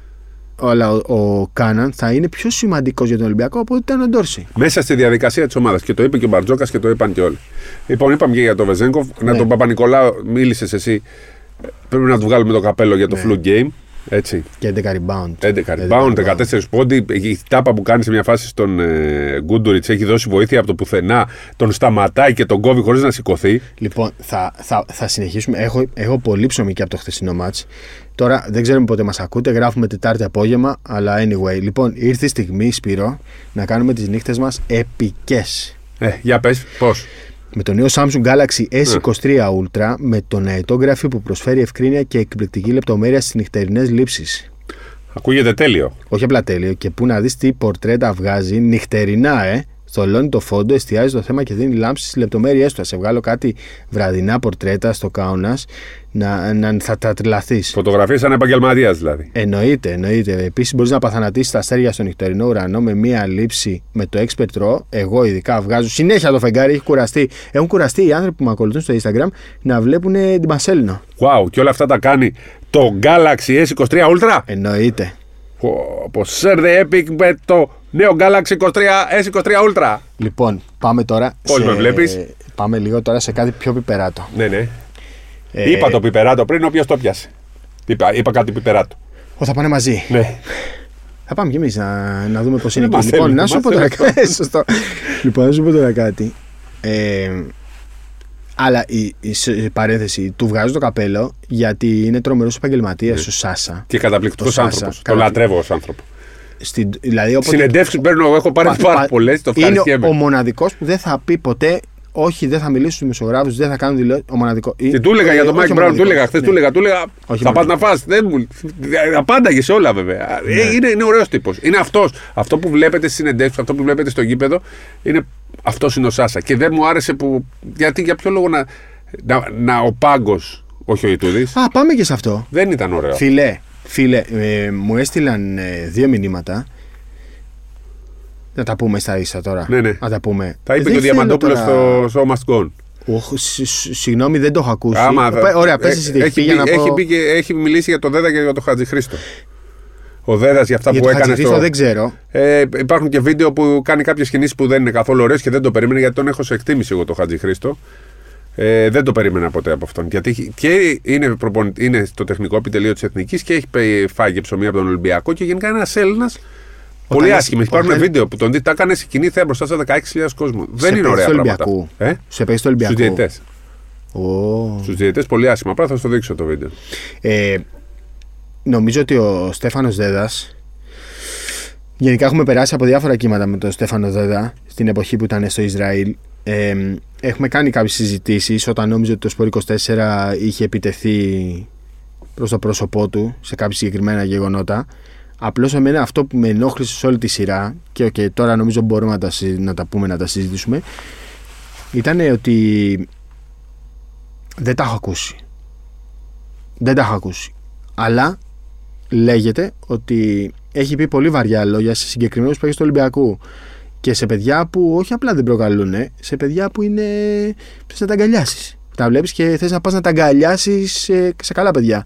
αλλά ο, ο Κάναν θα είναι πιο σημαντικός για τον Ολυμπιακό από ότι ήταν ο Ντόρση. Μέσα στη διαδικασία της ομάδας. Και το είπε και ο Μπαρτζόκας και το είπαν και όλοι. Λοιπόν, είπαμε και για τον Βεζέγκοφ. Ναι. Να τον Παπα-Νικολάου μίλησες εσύ. Πρέπει να του βγάλουμε το καπέλο για το ναι. flu game. Έτσι. Και 11 rebound. 11 rebound, 14 πόντι. Η τάπα που κάνει σε μια φάση στον ε, Γκούντουριτς έχει δώσει βοήθεια από το πουθενά. Τον σταματάει και τον κόβει χωρίς να σηκωθεί. Λοιπόν, θα, θα, θα συνεχίσουμε. Έχω, έχω πολύ ψωμί και από το χθεσινό μάτς. Τώρα δεν ξέρουμε πότε μας ακούτε. Γράφουμε Τετάρτη απόγευμα. Αλλά anyway, λοιπόν, ήρθε η στιγμή, Σπύρο, να κάνουμε τις νύχτες μας επικές. Ε, για πες, πώς. Με το νέο Samsung Galaxy S23 Ultra με τον αετόγραφη που προσφέρει ευκρίνεια και εκπληκτική λεπτομέρεια στις νυχτερινές λήψεις. Ακούγεται τέλειο. Όχι απλά τέλειο, και που να δεις τι πορτρέτα βγάζει νυχτερινά, ε. Θολώνει το φόντο, εστιάζει το θέμα και δίνει λάμψη στις λεπτομέρειές του. Θα σε βγάλω κάτι βραδινά πορτρέτα στο κάουνας να, να θα τα τρελαθείς. Φωτογραφίες σαν επαγγελματία δηλαδή. Εννοείται, εννοείται. Επίσης μπορείς να παθανατήσεις τα αστέρια στον νυχτερινό ουρανό με μία λήψη με το Expert Raw. Εγώ ειδικά βγάζω συνέχεια το φεγγάρι, έχει κουραστεί. Έχουν κουραστεί οι άνθρωποι που με ακολουθούν στο Instagram να βλέπουν την Πασέλινο. Wow, και όλα αυτά τα κάνει το Galaxy S23 Ultra; Εννοείται. Όπω Share Epic με το νέο Galaxy 23, S23 Ultra. Λοιπόν, πάμε τώρα. Πώ σε... με βλέπεις. Πάμε λίγο τώρα σε κάτι πιο πιπεράτο. Ναι, ναι. Ε... Είπα το πιπεράτο πριν, ο οποίος το πιάσε. Είπα, είπα κάτι πιπεράτο. Ω, θα πάνε μαζί. Ναι. Θα πάμε κι εμείς να, να δούμε πώς είναι εκεί. Λοιπόν, να σου πω τώρα κάτι. λοιπόν, να σου πω τώρα κάτι. Ε, αλλά η, η, η, παρένθεση του βγάζω το καπέλο γιατί είναι τρομερός επαγγελματίας ναι. ο Σάσα. Και καταπληκτικός άνθρωπος. Το λατρεύω ως άνθρωπο. Στην, δηλαδή, Συνεντεύξεις παίρνω, έχω πάρει πάρα πολλές. Το Είναι ο μοναδικός που δεν θα πει ποτέ όχι, δεν θα μιλήσω στους δημοσιογράφους, δεν θα κάνω δηλώσεις. Ο μοναδικός. Και του έλεγα για τον Μάικ Μπράουν, του έλεγα χθες, ναι. του έλεγα, του έλεγα. θα πας να φας. Δεν μου. Απάνταγες σε όλα βέβαια. Ναι. Ε, είναι, είναι ωραίος τύπος. Είναι αυτός. Αυτό που βλέπετε στις συνεντεύξεις, αυτό που βλέπετε στο γήπεδο είναι Αυτός είναι ο Σάσα. Και δεν μου άρεσε που. Γιατί για ποιο λόγο να. να, να ο πάγκος, όχι ο Ιτούδη. Α, πάμε και σε αυτό. Δεν ήταν ωραίο. Φιλέ, φίλε, ε, μου έστειλαν ε, δύο μηνύματα. Να τα πούμε στα ίσα τώρα. Ναι, ναι. Να τα πούμε. Τα είπε Δεν και ο θέλω Διαμαντόπουλος τώρα- στο Show Must Go On. Οχ, συ- συ- Συγγνώμη, δεν το έχω ακούσει. Άμα, Πε- Ωραία, πες ε, εσύ τι έχει, πήγα πει- να έχει, πω. πει και- έχει μιλήσει για το Δέδα και για το Χατζηχρήστο. Ο Δέδας για αυτά Για που το έκανε. Χατζηχρήστο Στο... δεν ξέρω. Ε, υπάρχουν και βίντεο που κάνει κάποιες κινήσεις που δεν είναι καθόλου ωραίες και δεν το περίμενε γιατί τον έχω σε εκτίμηση εγώ το Χατζηχρήστο. Ε, δεν το περίμενα ποτέ από αυτόν. Γιατί έχει- και είναι, προπονη- είναι στο τεχνικό επιτελείο της Εθνικής και έχει πε- φάει και ψωμί από τον Ολυμπιακό και γενικά είναι ένας Έλληνας. Πολύ είσαι- άσχημος. Υπάρχουν όταν- βίντεο που τον δει, τα έκανε σε κοινή θέα μπροστά σε 16.000 κόσμο. Δεν είναι παίκτη ωραία του πράγματα. Ολυμπιακού. Ε; Σε παίξει του Στους Ολυμπιακού. διαιτέ. Ω. Στους διαιτέ πολύ άσχημα. Απλά θα σου το δείξω το βίντεο. Ε, νομίζω ότι ο Στέφανος Δέδας Γενικά έχουμε περάσει από διάφορα κύματα με τον Στέφανο Δέδα στην εποχή που ήταν στο Ισραήλ. Ε, έχουμε κάνει κάποιες συζητήσεις όταν νόμιζε ότι το Σπορ 24 είχε επιτεθεί προς το πρόσωπό του σε κάποια συγκεκριμένα γεγονότα. Απλώς εμένα αυτό που με ενόχλησε σε όλη τη σειρά και okay, τώρα νομίζω μπορούμε να τα, συ- να τα πούμε, να τα συζητήσουμε ήταν ότι δεν τα έχω ακούσει. Δεν τα έχω ακούσει. Αλλά λέγεται ότι έχει πει πολύ βαριά λόγια σε συγκεκριμένους παίκτε του Ολυμπιακού. Και σε παιδιά που όχι απλά δεν προκαλούν, σε παιδιά που είναι. Θες να τα αγκαλιάσεις. Τα βλέπεις και θες να πας να τα αγκαλιάσεις σε, σε καλά παιδιά.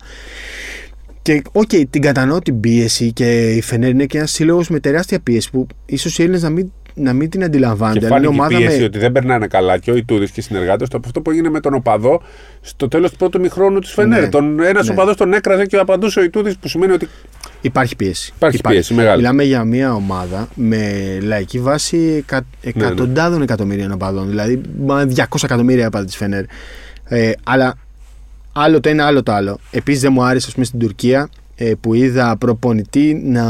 Και οκ, την κατανοώ την πίεση και η Φενέρ είναι και ένας σύλλογος με τεράστια πίεση που ίσως οι Έλληνες να μην, να μην την αντιλαμβάνονται. Και αλλά είναι φάνηκε η ομάδα πίεση με. ότι δεν περνάνε καλά και ο Ιτούδης και οι συνεργάτες του από αυτό που έγινε με τον οπαδό στο τέλος του πρώτου ημιχρόνου της Φενέρ. Ναι. Τον, ένας Ναι. οπαδός τον έκραζε και απαντούσε ο Ιτούδης που σημαίνει ότι Υπάρχει πίεση. Υπάρχει πίεση μεγάλη. Μιλάμε για μια ομάδα με λαϊκή βάση εκα... Ναι, εκατοντάδων εκατομμύριων οπαδών. Δηλαδή, μα 200 εκατομμύρια οπαδοί της Φενέρ. Ε, αλλά άλλο το ένα, άλλο το άλλο. Επίσης, δεν μου άρεσε, ας πούμε, στην Τουρκία ε, που είδα προπονητή να,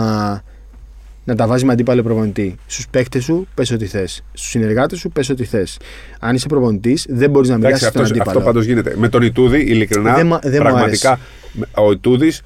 να τα βάζει με αντίπαλο προπονητή. Στους παίκτες σου, πες ό,τι θες. Στους συνεργάτες σου, πες ό,τι θες. Αν είσαι προπονητής, δεν μπορείς να Εντάξει, μιλήσει στον αυτός, αντίπαλο. αυτό πάντως γίνεται. Με τον Ιτούδη, ειλικρινά, Δεν μα- δεν μου πραγματικά, ο Ιτούδης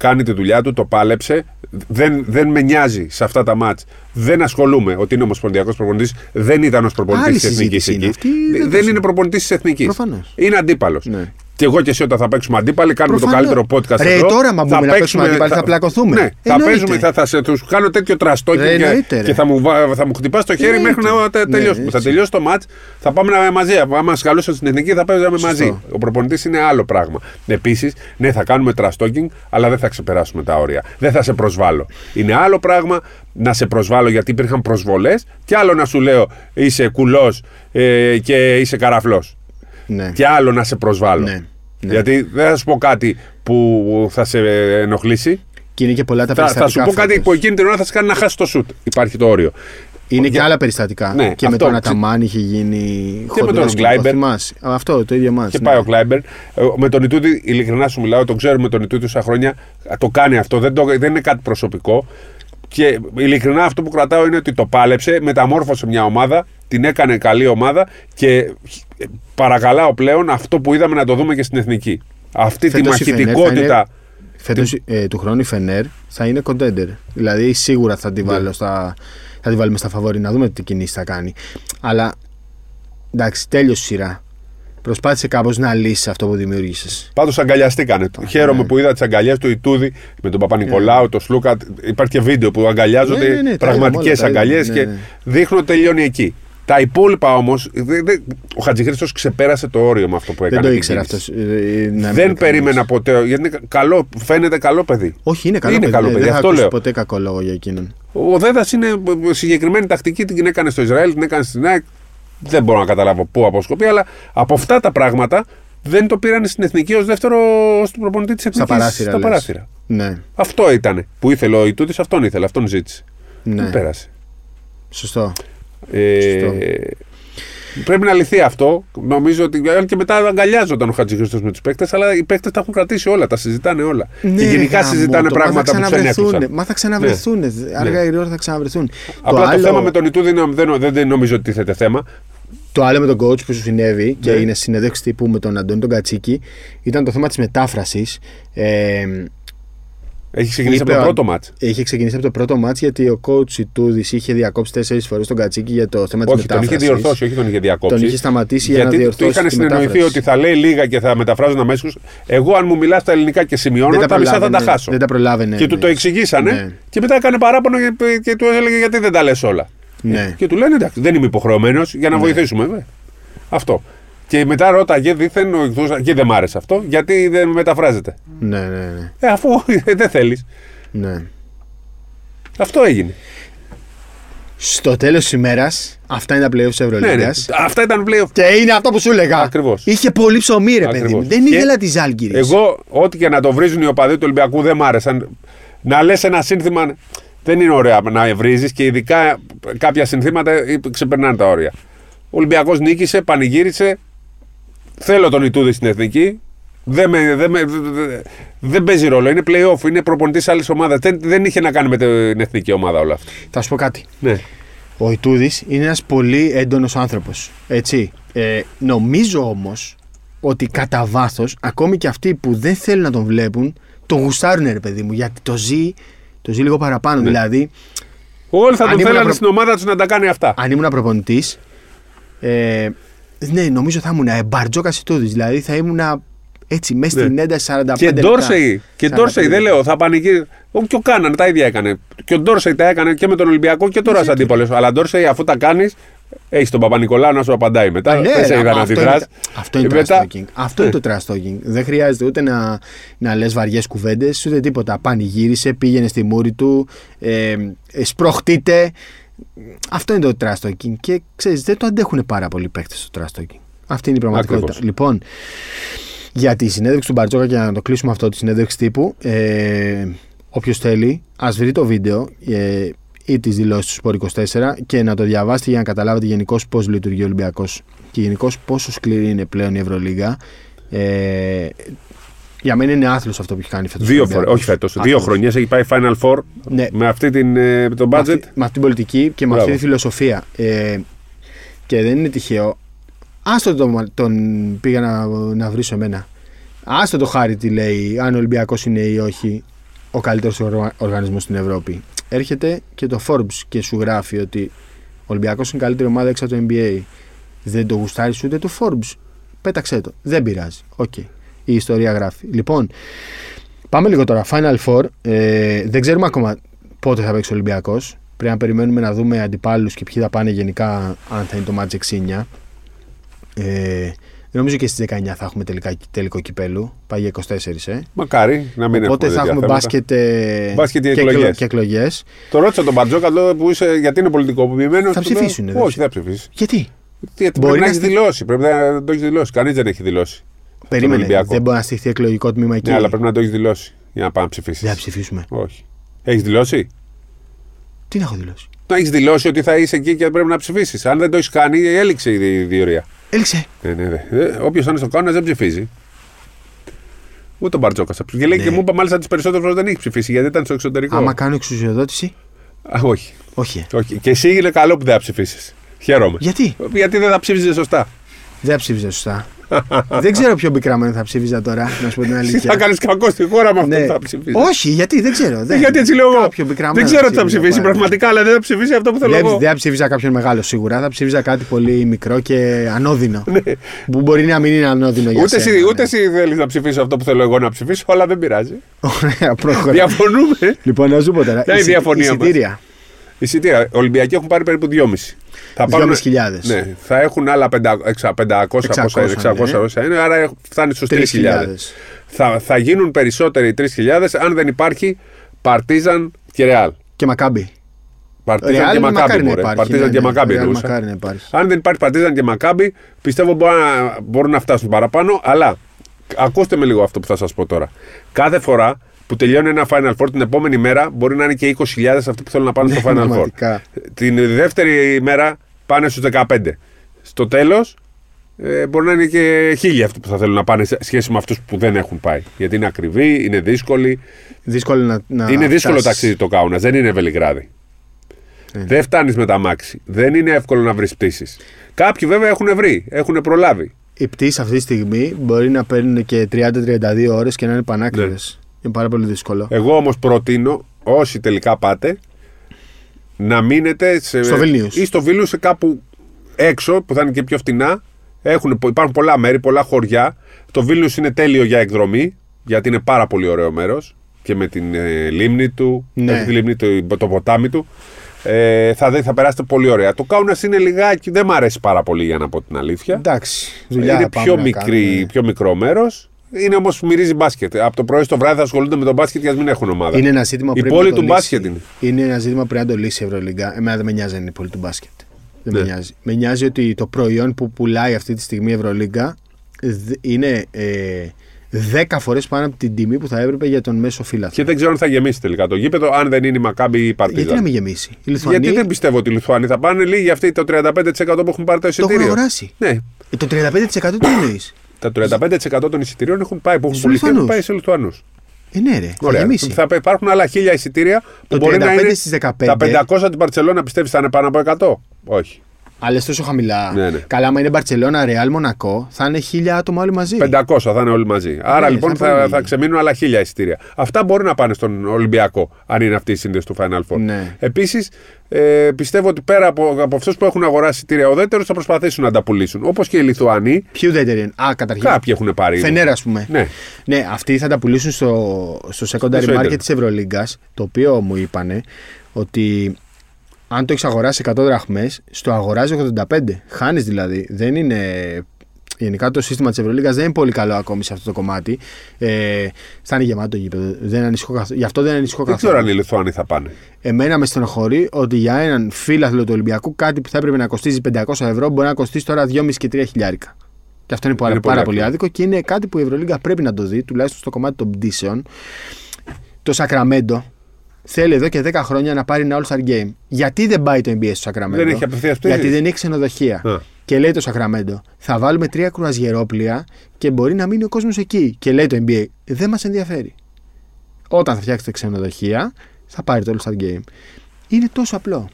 κάνει τη δουλειά του, το πάλεψε. Δεν, δεν με νοιάζει σε αυτά τα μάτς. Δεν ασχολούμαι ότι είναι ομοσπονδιακός προπονητής. Δεν ήταν ως προπονητής Άλλη της Εθνικής συζήτηση είναι εκεί. αυτή, δεν Δεν το είναι προπονητής της Εθνικής. Προφανώς. Είναι αντίπαλος. Ναι. Και εγώ και εσύ όταν θα παίξουμε αντίπαλοι, κάνουμε Προφανώς. το καλύτερο podcast Ρε, εδώ. τώρα, μα μπούμε να παίξουμε αντίπαλοι, θα πλακωθούμε. Ναι, θα Εννοείται. παίζουμε, θα, θα, σε τους κάνω τέτοιο τραστόκι Ρε, και, εννοείται, ρε. και θα μου, βα- θα μου χτυπάς το χέρι Εννοείται. μέχρι να τε- Ναι, τελειώσουμε. θα έτσι. τελειώσει το μάτς, θα πάμε να μαζί. Αν μα καλούσαν στην εθνική, θα παίζαμε Σωστό. μαζί. Ο προπονητής είναι άλλο πράγμα. Επίσης, ναι, θα κάνουμε τραστόκινγκ, αλλά δεν θα ξεπεράσουμε τα όρια. Δεν θα σε προσβάλλω. Είναι άλλο πράγμα να σε προσβάλλω γιατί υπήρχαν προσβολές, και άλλο να σου λέω είσαι κουλός ε, και είσαι καραφλός. Ναι. Και άλλο να σε προσβάλλω. Ναι, ναι. Γιατί δεν θα σου πω κάτι που θα σε ενοχλήσει. Και είναι και πολλά τα Θα, θα περιστατικά. σου πω κάτι φέτος. που εκείνη την ώρα θα σε κάνει να χάσει το σουτ. Υπάρχει το όριο. Είναι και Για- άλλα περιστατικά. Ναι, και με αυτό. τον Αταμάν είχε γίνει. Και με τον χοντρός Κλάιμπερ. θυμάσαι. Α, Αυτό το ίδιο μας. Και πάει ο Κλάιμπερ. Ε, Με τον Ιτούδη, ειλικρινά σου μιλάω, τον ξέρω με τον Ιτούδη τόσα χρόνια. Το κάνει αυτό. Δεν, το, δεν είναι κάτι προσωπικό. Και ειλικρινά αυτό που κρατάω είναι ότι το πάλεψε, μεταμόρφωσε μια ομάδα, την έκανε καλή ομάδα και παρακαλάω πλέον αυτό που είδαμε να το δούμε και στην εθνική. Αυτή τη Φέτος η Φενέρ θα μαχητικότητα. Φέτος ε, του χρόνου η Φενέρ θα είναι contender. Δηλαδή σίγουρα θα Ναι. τη, βάλω στα, θα τη βάλουμε στα φαβόρη να δούμε τι κινήσεις θα κάνει. Αλλά εντάξει, τέλειωσε η σειρά. Προσπάθησε κάπως να λύσει αυτό που δημιούργησες. Πάντως αγκαλιαστήκανε. Χαίρομαι ναι. που είδα τις αγκαλιές του Ιτούδη με τον Παπα-Νικολάου, τον Σλούκα. Υπάρχει και βίντεο που αγκαλιάζονται Ναι, ναι, ναι, τα είδαμε πραγματικές όλα, τα αγκαλιές είδαμε, και ναι, ναι. δείχνουν ότι τελειώνει εκεί. Τα υπόλοιπα όμως. Ο Χατζηχρήστος ξεπέρασε το όριο με αυτό που έκανε. Δεν το την ήξερα κίνηση. αυτός. Δεν περίμενα ποτέ. Γιατί είναι καλό, φαίνεται καλό παιδί. Όχι, είναι καλό Είναι παιδί. καλό ναι, παιδί, Δεν θα αυτό ακούσει λέω. ποτέ κακό λόγο για εκείνον. Ο Δέδας είναι συγκεκριμένη τακτική, την έκανε στο Ισραήλ, την έκανε στην ΑΕΚ. Δεν μπορώ να καταλάβω πού αποσκοπεί, αλλά από αυτά τα πράγματα δεν το πήραν στην εθνική ως δεύτερο του προπονητή της εθνικής. Στα παράθυρα. Στα λες. παράθυρα. Ναι, Αυτό ήταν που ήθελε ο Ιτούτης, αυτόν ήθελε, αυτόν ζήτησε. ναι. Δεν πέρασε. Σωστό. Ε, Σωστό. πρέπει να λυθεί αυτό. Νομίζω ότι αν και μετά αγκαλιάζονταν ο Χατζηχρήστο με τους παίκτες, αλλά οι παίκτες τα έχουν κρατήσει όλα, τα συζητάνε όλα. και γενικά Ναι, γάμο συζητάνε το, μα πράγματα θα που τους ξαναβρεθούν, ενέχουσαν. Μα θα ξαναβρεθούν. Αργά ή γρήγορα θα ξαναβρεθούν. Απλά το, άλλο- θέμα με τον Ιτούδη είναι- δεν, δεν, δεν νομίζω ότι τίθεται θέμα. Το άλλο με τον coach που σου συνέβη και Ναι. είναι συνέντευξη τύπου με τον Αντώνη τον Κατσίκη ήταν το θέμα της μετάφρασης. Ε, Έχει ξεκινήσει Είπε από το ο- πρώτο μάτς. Είχε ξεκινήσει από το πρώτο μάτς γιατί ο coach Τούδη είχε διακόψει τέσσερις φορές τον Κατσίκη για το θέμα της Όχι, τον είχε μετάφρασης. διορθώσει, όχι τον είχε διακόψει. Τον είχε σταματήσει για Γιατί να διορθώσει. του είχαν τη συνεννοηθεί μετάφραση. ότι θα λέει λίγα και θα μεταφράζουν αμέσως. Εγώ, αν μου μιλάς στα ελληνικά και σημειώνω, Δεν τα, μισά θα τα προλάβαινε, χάσω. Δεν τα προλάβαινε. και του ναι. το εξηγήσανε Ναι. και μετά έκανε παράπονο και, και του έλεγε γιατί δεν τα λες όλα; Ναι. Και του λένε εντάξει, δεν είμαι υποχρεωμένος για να βοηθήσουμε. βέβαια. Αυτό. Και μετά ρώταγε δίθεν ο εκδότη, και δεν μ' άρεσε αυτό, γιατί δεν μεταφράζεται. Ναι, ναι, ναι. Ε, αφού δεν θέλεις. ναι. Αυτό έγινε. Στο τέλος της ημέρας, αυτά είναι τα playoffs της Ναι, ναι. Ευρωλίγας. Αυτά ήταν πλέον. Και είναι αυτό που σου έλεγα. Ακριβώς. Είχε πολύ ψωμί, ρε παιδί μου. Ακριβώς. Δεν Και ήθελα τη Ζάλγκυρη. Εγώ, ό,τι και να το βρίζουν οι οπαδοί του Ολυμπιακού δεν μ' άρεσαν. Να λες ένα σύνθημα δεν είναι ωραία να βρίζεις και ειδικά κάποια συνθήματα ξεπερνάνε τα όρια. Ο Ολυμπιακός νίκησε, πανηγύρισε. Θέλω τον Ιτούδη στην εθνική. Δεν, με, δεν, με, δεν- δεν παίζει ρόλο. Είναι playoff, είναι προπονητής άλλης ομάδας. Δεν, δεν είχε να κάνει με την εθνική ομάδα όλα αυτά. Θα σου πω κάτι. Ναι. Ο Ιτούδης είναι ένας πολύ έντονος άνθρωπος. Έτσι. Ε, νομίζω όμως ότι κατά βάθος, ακόμη και αυτοί που δεν θέλουν να τον βλέπουν, τον γουστάρουν, ρε παιδί μου. Γιατί το ζει, το ζει λίγο παραπάνω. Δηλαδή, Όλοι θα Αν τον ήμουν θέλανε προ- στην ομάδα τους να τα κάνει αυτά. αν ήμουν προπονητής, ε, ναι, νομίζω θα ήμουν ε, μπαρτζόκας Ιτούδη. Δηλαδή θα ήμουν έτσι μέσα Ναι. στην ένταση 45 Και λεπτά. Ντόρσεϊ. Και 45 Ντόρσεϊ, δεν λεπτά. λέω, θα πανηγύρι. Όχι, και ο Κάναν τα ίδια έκανε. Και ο Ντόρσεϊ τα έκανε και με τον Ολυμπιακό και τώρα σε αντίπαλος. Αλλά Ντόρσεϊ, αφού τα κάνεις, έχεις τον Παπα-Νικολάου να σου απαντάει μετά. Α, ναι, δεν σε ρε, είδα να αυτό αντιδράς. είναι- Αυτό είναι μετά... trash talking. Αυτό είναι το trash talking. Δεν χρειάζεται ούτε να, να λες βαριές κουβέντες, ούτε τίποτα. Πανηγύρισε, πήγαινε στη μούρη του, ε, ε, σπροχτείτε. Αυτό είναι το trash talking. Και ξέρεις, δεν το αντέχουν πάρα πολλοί παίχτε το trash talking. Αυτή είναι η πραγματικότητα. Ακριβώς. Λοιπόν, για τη συνέντευξη του Μπαρτζόκα και να το κλείσουμε αυτό, τη συνέντευξη τύπου, ε, όποιος θέλει, ας βρει το βίντεο ε, ή τις δηλώσεις του Sport 24 και να το διαβάσετε για να καταλάβετε γενικώς πώς λειτουργεί ο Ολυμπιακός και γενικώς πόσο σκληρή είναι πλέον η Ευρωλίγα. Ε, για μένα είναι άθλο αυτό που έχει κάνει φέτος. Δύο φορές, όχι φέτος. Δύο χρονιές έχει πάει Final Four Ναι. με αυτή την, ε, το Με budget. αυτή, με αυτή την πολιτική και με Μπράβο. αυτή τη φιλοσοφία. Ε, και δεν είναι τυχαίο. Άστο τον, τον πήγα να, να βρίσω εμένα. Άστο το χάρη τι λέει, αν ο Ολυμπιακός είναι ή όχι ο καλύτερος οργανισμός στην Ευρώπη. Έρχεται και το Forbes και σου γράφει ότι ο Ολυμπιακός είναι η καλύτερη ομάδα έξω από το NBA. Δεν το γουστάρεις ούτε το Forbes. Πέταξε το. Δεν πειράζει. Οκ. Η ιστορία γράφει. Λοιπόν, πάμε λίγο τώρα. Final Four. Ε, δεν ξέρουμε ακόμα πότε θα παίξει ο Ολυμπιακός. Πρέπει να περιμένουμε να δούμε αντιπάλους και ποιοι θα πάνε γενικά, αν θα είναι το Magic 6-9. Ε, νομίζω και στις 19 θα έχουμε τελικά, τελικό κυπέλου. Πάει για 24, ε. Μακάρι να μην Οπότε θα τέτοια έχουμε θέματα. μπάσκετ, ε, Μπάσκετ και και, εκλογές. εκλο- και εκλογές. Το ρώτησα τον Μπαρτζόκα λέω, που είσαι, γιατί είναι πολιτικοποιημένος. Θα ψηφίσουν, δεν Όχι, ψη- δεν θα ψηφίσει. Γιατί; Γιατί Μπορεί πρέπει να να έχεις στη- δηλώσει. Πρέπει να το έχεις δηλώσει. Κανείς δεν έχει δηλώσει. Περίμενε. Ολυμπιακό. Δεν μπορεί να στηθεί εκλογικό τμήμα εκεί. Ναι, αλλά πρέπει να το έχεις δηλώσει για να πάμε να ψηφίσεις. Δεν θα ψηφίσουμε. Όχι. Έχεις δηλώσει; Τι να έχω δηλώσει; Να έχεις δηλώσει ότι θα είσαι εκεί και πρέπει να ψηφίσεις. Αν δεν το έχεις κάνει, έληξε η δι- διορία. Έλξε. Ναι, ναι, ναι. Όποιος αν στο κάνω δεν ψηφίζει. Ούτε τον Μπαρτζόκας. θα ψηφίσει. Και λέει Ναι. και μου είπα μάλιστα τις περισσότερες φορές δεν έχει ψηφίσει γιατί ήταν στο εξωτερικό. Άμα κάνω εξουσιοδότηση; Α, όχι. Όχι. όχι. Και εσύ είναι καλό που δεν θα ψηφίσεις. Χαίρομαι. Γιατί; Γιατί δεν θα ψήφιζες σωστά. Δεν θα ψήφιζα σωστά. δεν ξέρω ποιο πικραμένο θα ψήφιζα τώρα, να σου πω την Εσύ αλήθεια. θα κάνεις κακό στη χώρα με αυτό Ναι. που θα ψηφίσει. Όχι, γιατί δεν ξέρω. Δεν... Γιατί έτσι λέω εγώ. Κάποιο πικραμένο Δεν ξέρω τι θα ψήφιζα ψηφίσει πάρα. πραγματικά, αλλά δεν θα ψηφίσει αυτό που θέλω Δεν, εγώ. δεν θα ψήφιζα κάποιον μεγάλο σίγουρα. Θα ψήφιζα κάτι πολύ μικρό και ανώδυνο. Ναι. που μπορεί να μην είναι ανώδυνο για Ούτε σένα. εσύ, ναι. ούτε εσύ θέλεις να ψηφίσει αυτό που θέλω εγώ να ψηφίσω, αλλά δεν πειράζει. Ωραία, προχώρα. Διαφωνούμε. Λοιπόν, να σου πω τώρα. Ποια είναι η εισι- διαφωνία μας; Εισιτήρια. Εισιτήρια. Οι Ολυμπιακοί έχουν πάρει περίπου 2,5. Θα 2.500. Ναι, θα έχουν άλλα 500, 500 πόσα είναι, 600 ναι. όσα είναι, άρα έχουν- φτάνει στους 3.000. 3.000. Θα, θα γίνουν περισσότεροι 3.000 αν δεν υπάρχει Παρτίζαν και Ρεάλ. Και Μακάμπι. Παρτίζαν Ρεάλ και Μακάμπι. μακάρι να μωρέ. υπάρχει, Παρτίζαν ναι, και ναι. Μακάμπι Ρεάλ εννοούσα. μακάρι να υπάρχει. Αν δεν υπάρχει Παρτίζαν και Μακάμπι, πιστεύω μπορούν να, μπορούν να φτάσουν παραπάνω. Αλλά ακούστε με λίγο αυτό που θα σας πω τώρα. Κάθε φορά που τελειώνει ένα Final Four, την επόμενη μέρα μπορεί να είναι και 20.000 αυτοί που θέλουν να πάνε στο Final Four. Ναι, Πραγματικά. Την δεύτερη μέρα πάνε στους 15. Στο τέλος ε, μπορεί να είναι και χίλιοι αυτοί που θα θέλουν να πάνε σε σχέση με αυτούς που δεν έχουν πάει. Γιατί είναι ακριβή, είναι δύσκολη. Δύσκολο να. να είναι δύσκολο φτάσεις. ταξίδι το Κάουνα, δεν είναι Βελιγράδι. Είναι. Δεν φτάνεις με τα μάξι. Δεν είναι εύκολο να βρεις πτήσεις. Κάποιοι βέβαια έχουν βρει, έχουν προλάβει. Οι πτήσεις αυτή τη στιγμή μπορεί να παίρνουν και 30-32 ώρες και να είναι πανάκριβες. Είναι πάρα πολύ δύσκολο. Εγώ όμως προτείνω όσοι τελικά πάτε να μείνετε σε, Στο Βίλνιους. ή στο Βίλνιους σε κάπου έξω που θα είναι και πιο φτηνά. Έχουν, υπάρχουν πολλά μέρη, πολλά χωριά. Το Βίλνιους είναι τέλειο για εκδρομή γιατί είναι πάρα πολύ ωραίο μέρος και με την ε, λίμνη του, Ναι. έχει τη λίμνη του, το ποτάμι του. Ε, θα, δει- θα περάσετε πολύ ωραία. Το Κάουνας είναι λιγάκι, δεν μ' αρέσει πάρα πολύ για να πω την αλήθεια. Εντάξει. Δουλειά είναι πάμε πιο, να μικρή, κάνουμε. πιο μικρό μέρος. Είναι όμως μυρίζει μπάσκετ. Από το πρωί στο βράδυ θα ασχολούνται με τον μπάσκετ για να μην έχουν ομάδα. Είναι ένα ζήτημα που Η πρέπει πόλη να το του λύσει. μπάσκετ είναι. Είναι ένα ζήτημα που πρέπει να το λύσει η Ευρωλίγκα. Εμένα δεν με νοιάζει αν είναι η πόλη του μπάσκετ. Δεν Ναι. με νοιάζει. Με νοιάζει ότι το προϊόν που πουλάει αυτή τη στιγμή η Ευρωλίγκα δ- είναι ε, 10 φορές πάνω από την τιμή που θα έπρεπε για τον μέσο φύλαθρο. Και δεν ξέρω αν θα γεμίσει τελικά το γήπεδο, αν δεν είναι η Μακάμπη ή η Γιατί να Παρτίζαν. μην γεμίσει; Οι Λιθουανοί Γιατί δεν πιστεύω ότι οι Λιθουανοί θα πάνε λίγοι αυτοί το 35% που έχουν πάρει το το έχουν εισιτήριο. αγοράσει. Ναι. Ε, το 35% τι εννοείς; Τα 35% των εισιτηρίων έχουν πάει, που έχουν Στους πουληθεί έχουν Λιθουανούς. πάει σε Λιθουανούς. Ε, ναι, ρε. Θα Ωραία. γεμίσει. Θα υπάρχουν άλλα χίλια εισιτήρια που Το μπορεί να 35 είναι. στις 15. Τα 500 την Παρσελόνα πιστεύεις θα είναι πάνω από 100. Όχι. Αλλά είναι τόσο χαμηλά. Ναι, ναι. Καλά, άμα είναι Μπαρσελόνα, Ρεάλ, Μονακό, θα είναι χίλια άτομα όλοι μαζί. 500 θα είναι όλοι μαζί. Άρα Ναι, λοιπόν θα θα, πάνε. θα ξεμείνουν άλλα χίλια εισιτήρια. Αυτά μπορεί να πάνε στον Ολυμπιακό, αν είναι αυτή η σύνδεση του Final Four. Ναι. Επίσης, ε, πιστεύω ότι πέρα από, από αυτούς που έχουν αγοράσει εισιτήρια ουδέτερου θα προσπαθήσουν να τα πουλήσουν. Όπως και οι Λιθουανοί, Ποιοι ουδέτεροι είναι; Α, καταρχήν. κάποιοι έχουν πάρει. ήδη. Φενέρα, ας πούμε. Ναι. Ναι, αυτοί θα τα πουλήσουν στο, στο secondary Στο market ίντερνετ. της Ευρωλίγκας. Το οποίο μου είπανε ότι αν το έχεις αγοράσει 100 δραχμές, στο αγοράζεις 85. Χάνεις δηλαδή. Δεν είναι. Γενικά το σύστημα της Ευρωλίγκας δεν είναι πολύ καλό ακόμη σε αυτό το κομμάτι. Ε, θα είναι γεμάτο το γήπεδο. Δεν ανησυχώ καθ... Γι' αυτό δεν ανησυχώ Δεν καθόλου. ξέρω αν οι Λιθουανοί θα πάνε. Εμένα με στενοχωρεί ότι για έναν φίλαθλο του Ολυμπιακού κάτι που θα έπρεπε να κοστίζει 500 ευρώ μπορεί να κοστίσει τώρα 2,5 και 3 χιλιάρικα. Και αυτό είναι, πάρα, Είναι πολύ πάρα πολύ άκυρο. άδικο και είναι κάτι που η Ευρωλίγκα πρέπει να το δει, τουλάχιστον στο κομμάτι των πτήσεων. Το Σακραμέντο θέλει εδώ και 10 χρόνια να πάρει ένα All-Star Game. Γιατί δεν πάει το NBA στο Σακραμέντο, Δεν έχει απευθείας πτήσεις. Γιατί δεν έχει ξενοδοχεία. Α. Και λέει το Σακραμέντο, θα βάλουμε τρία κρουαζιερόπλια και μπορεί να μείνει ο κόσμος εκεί. Και λέει το NBA, δεν μας ενδιαφέρει. Όταν θα φτιάξετε ξενοδοχεία, θα πάρει το All-Star Game. Είναι τόσο απλό.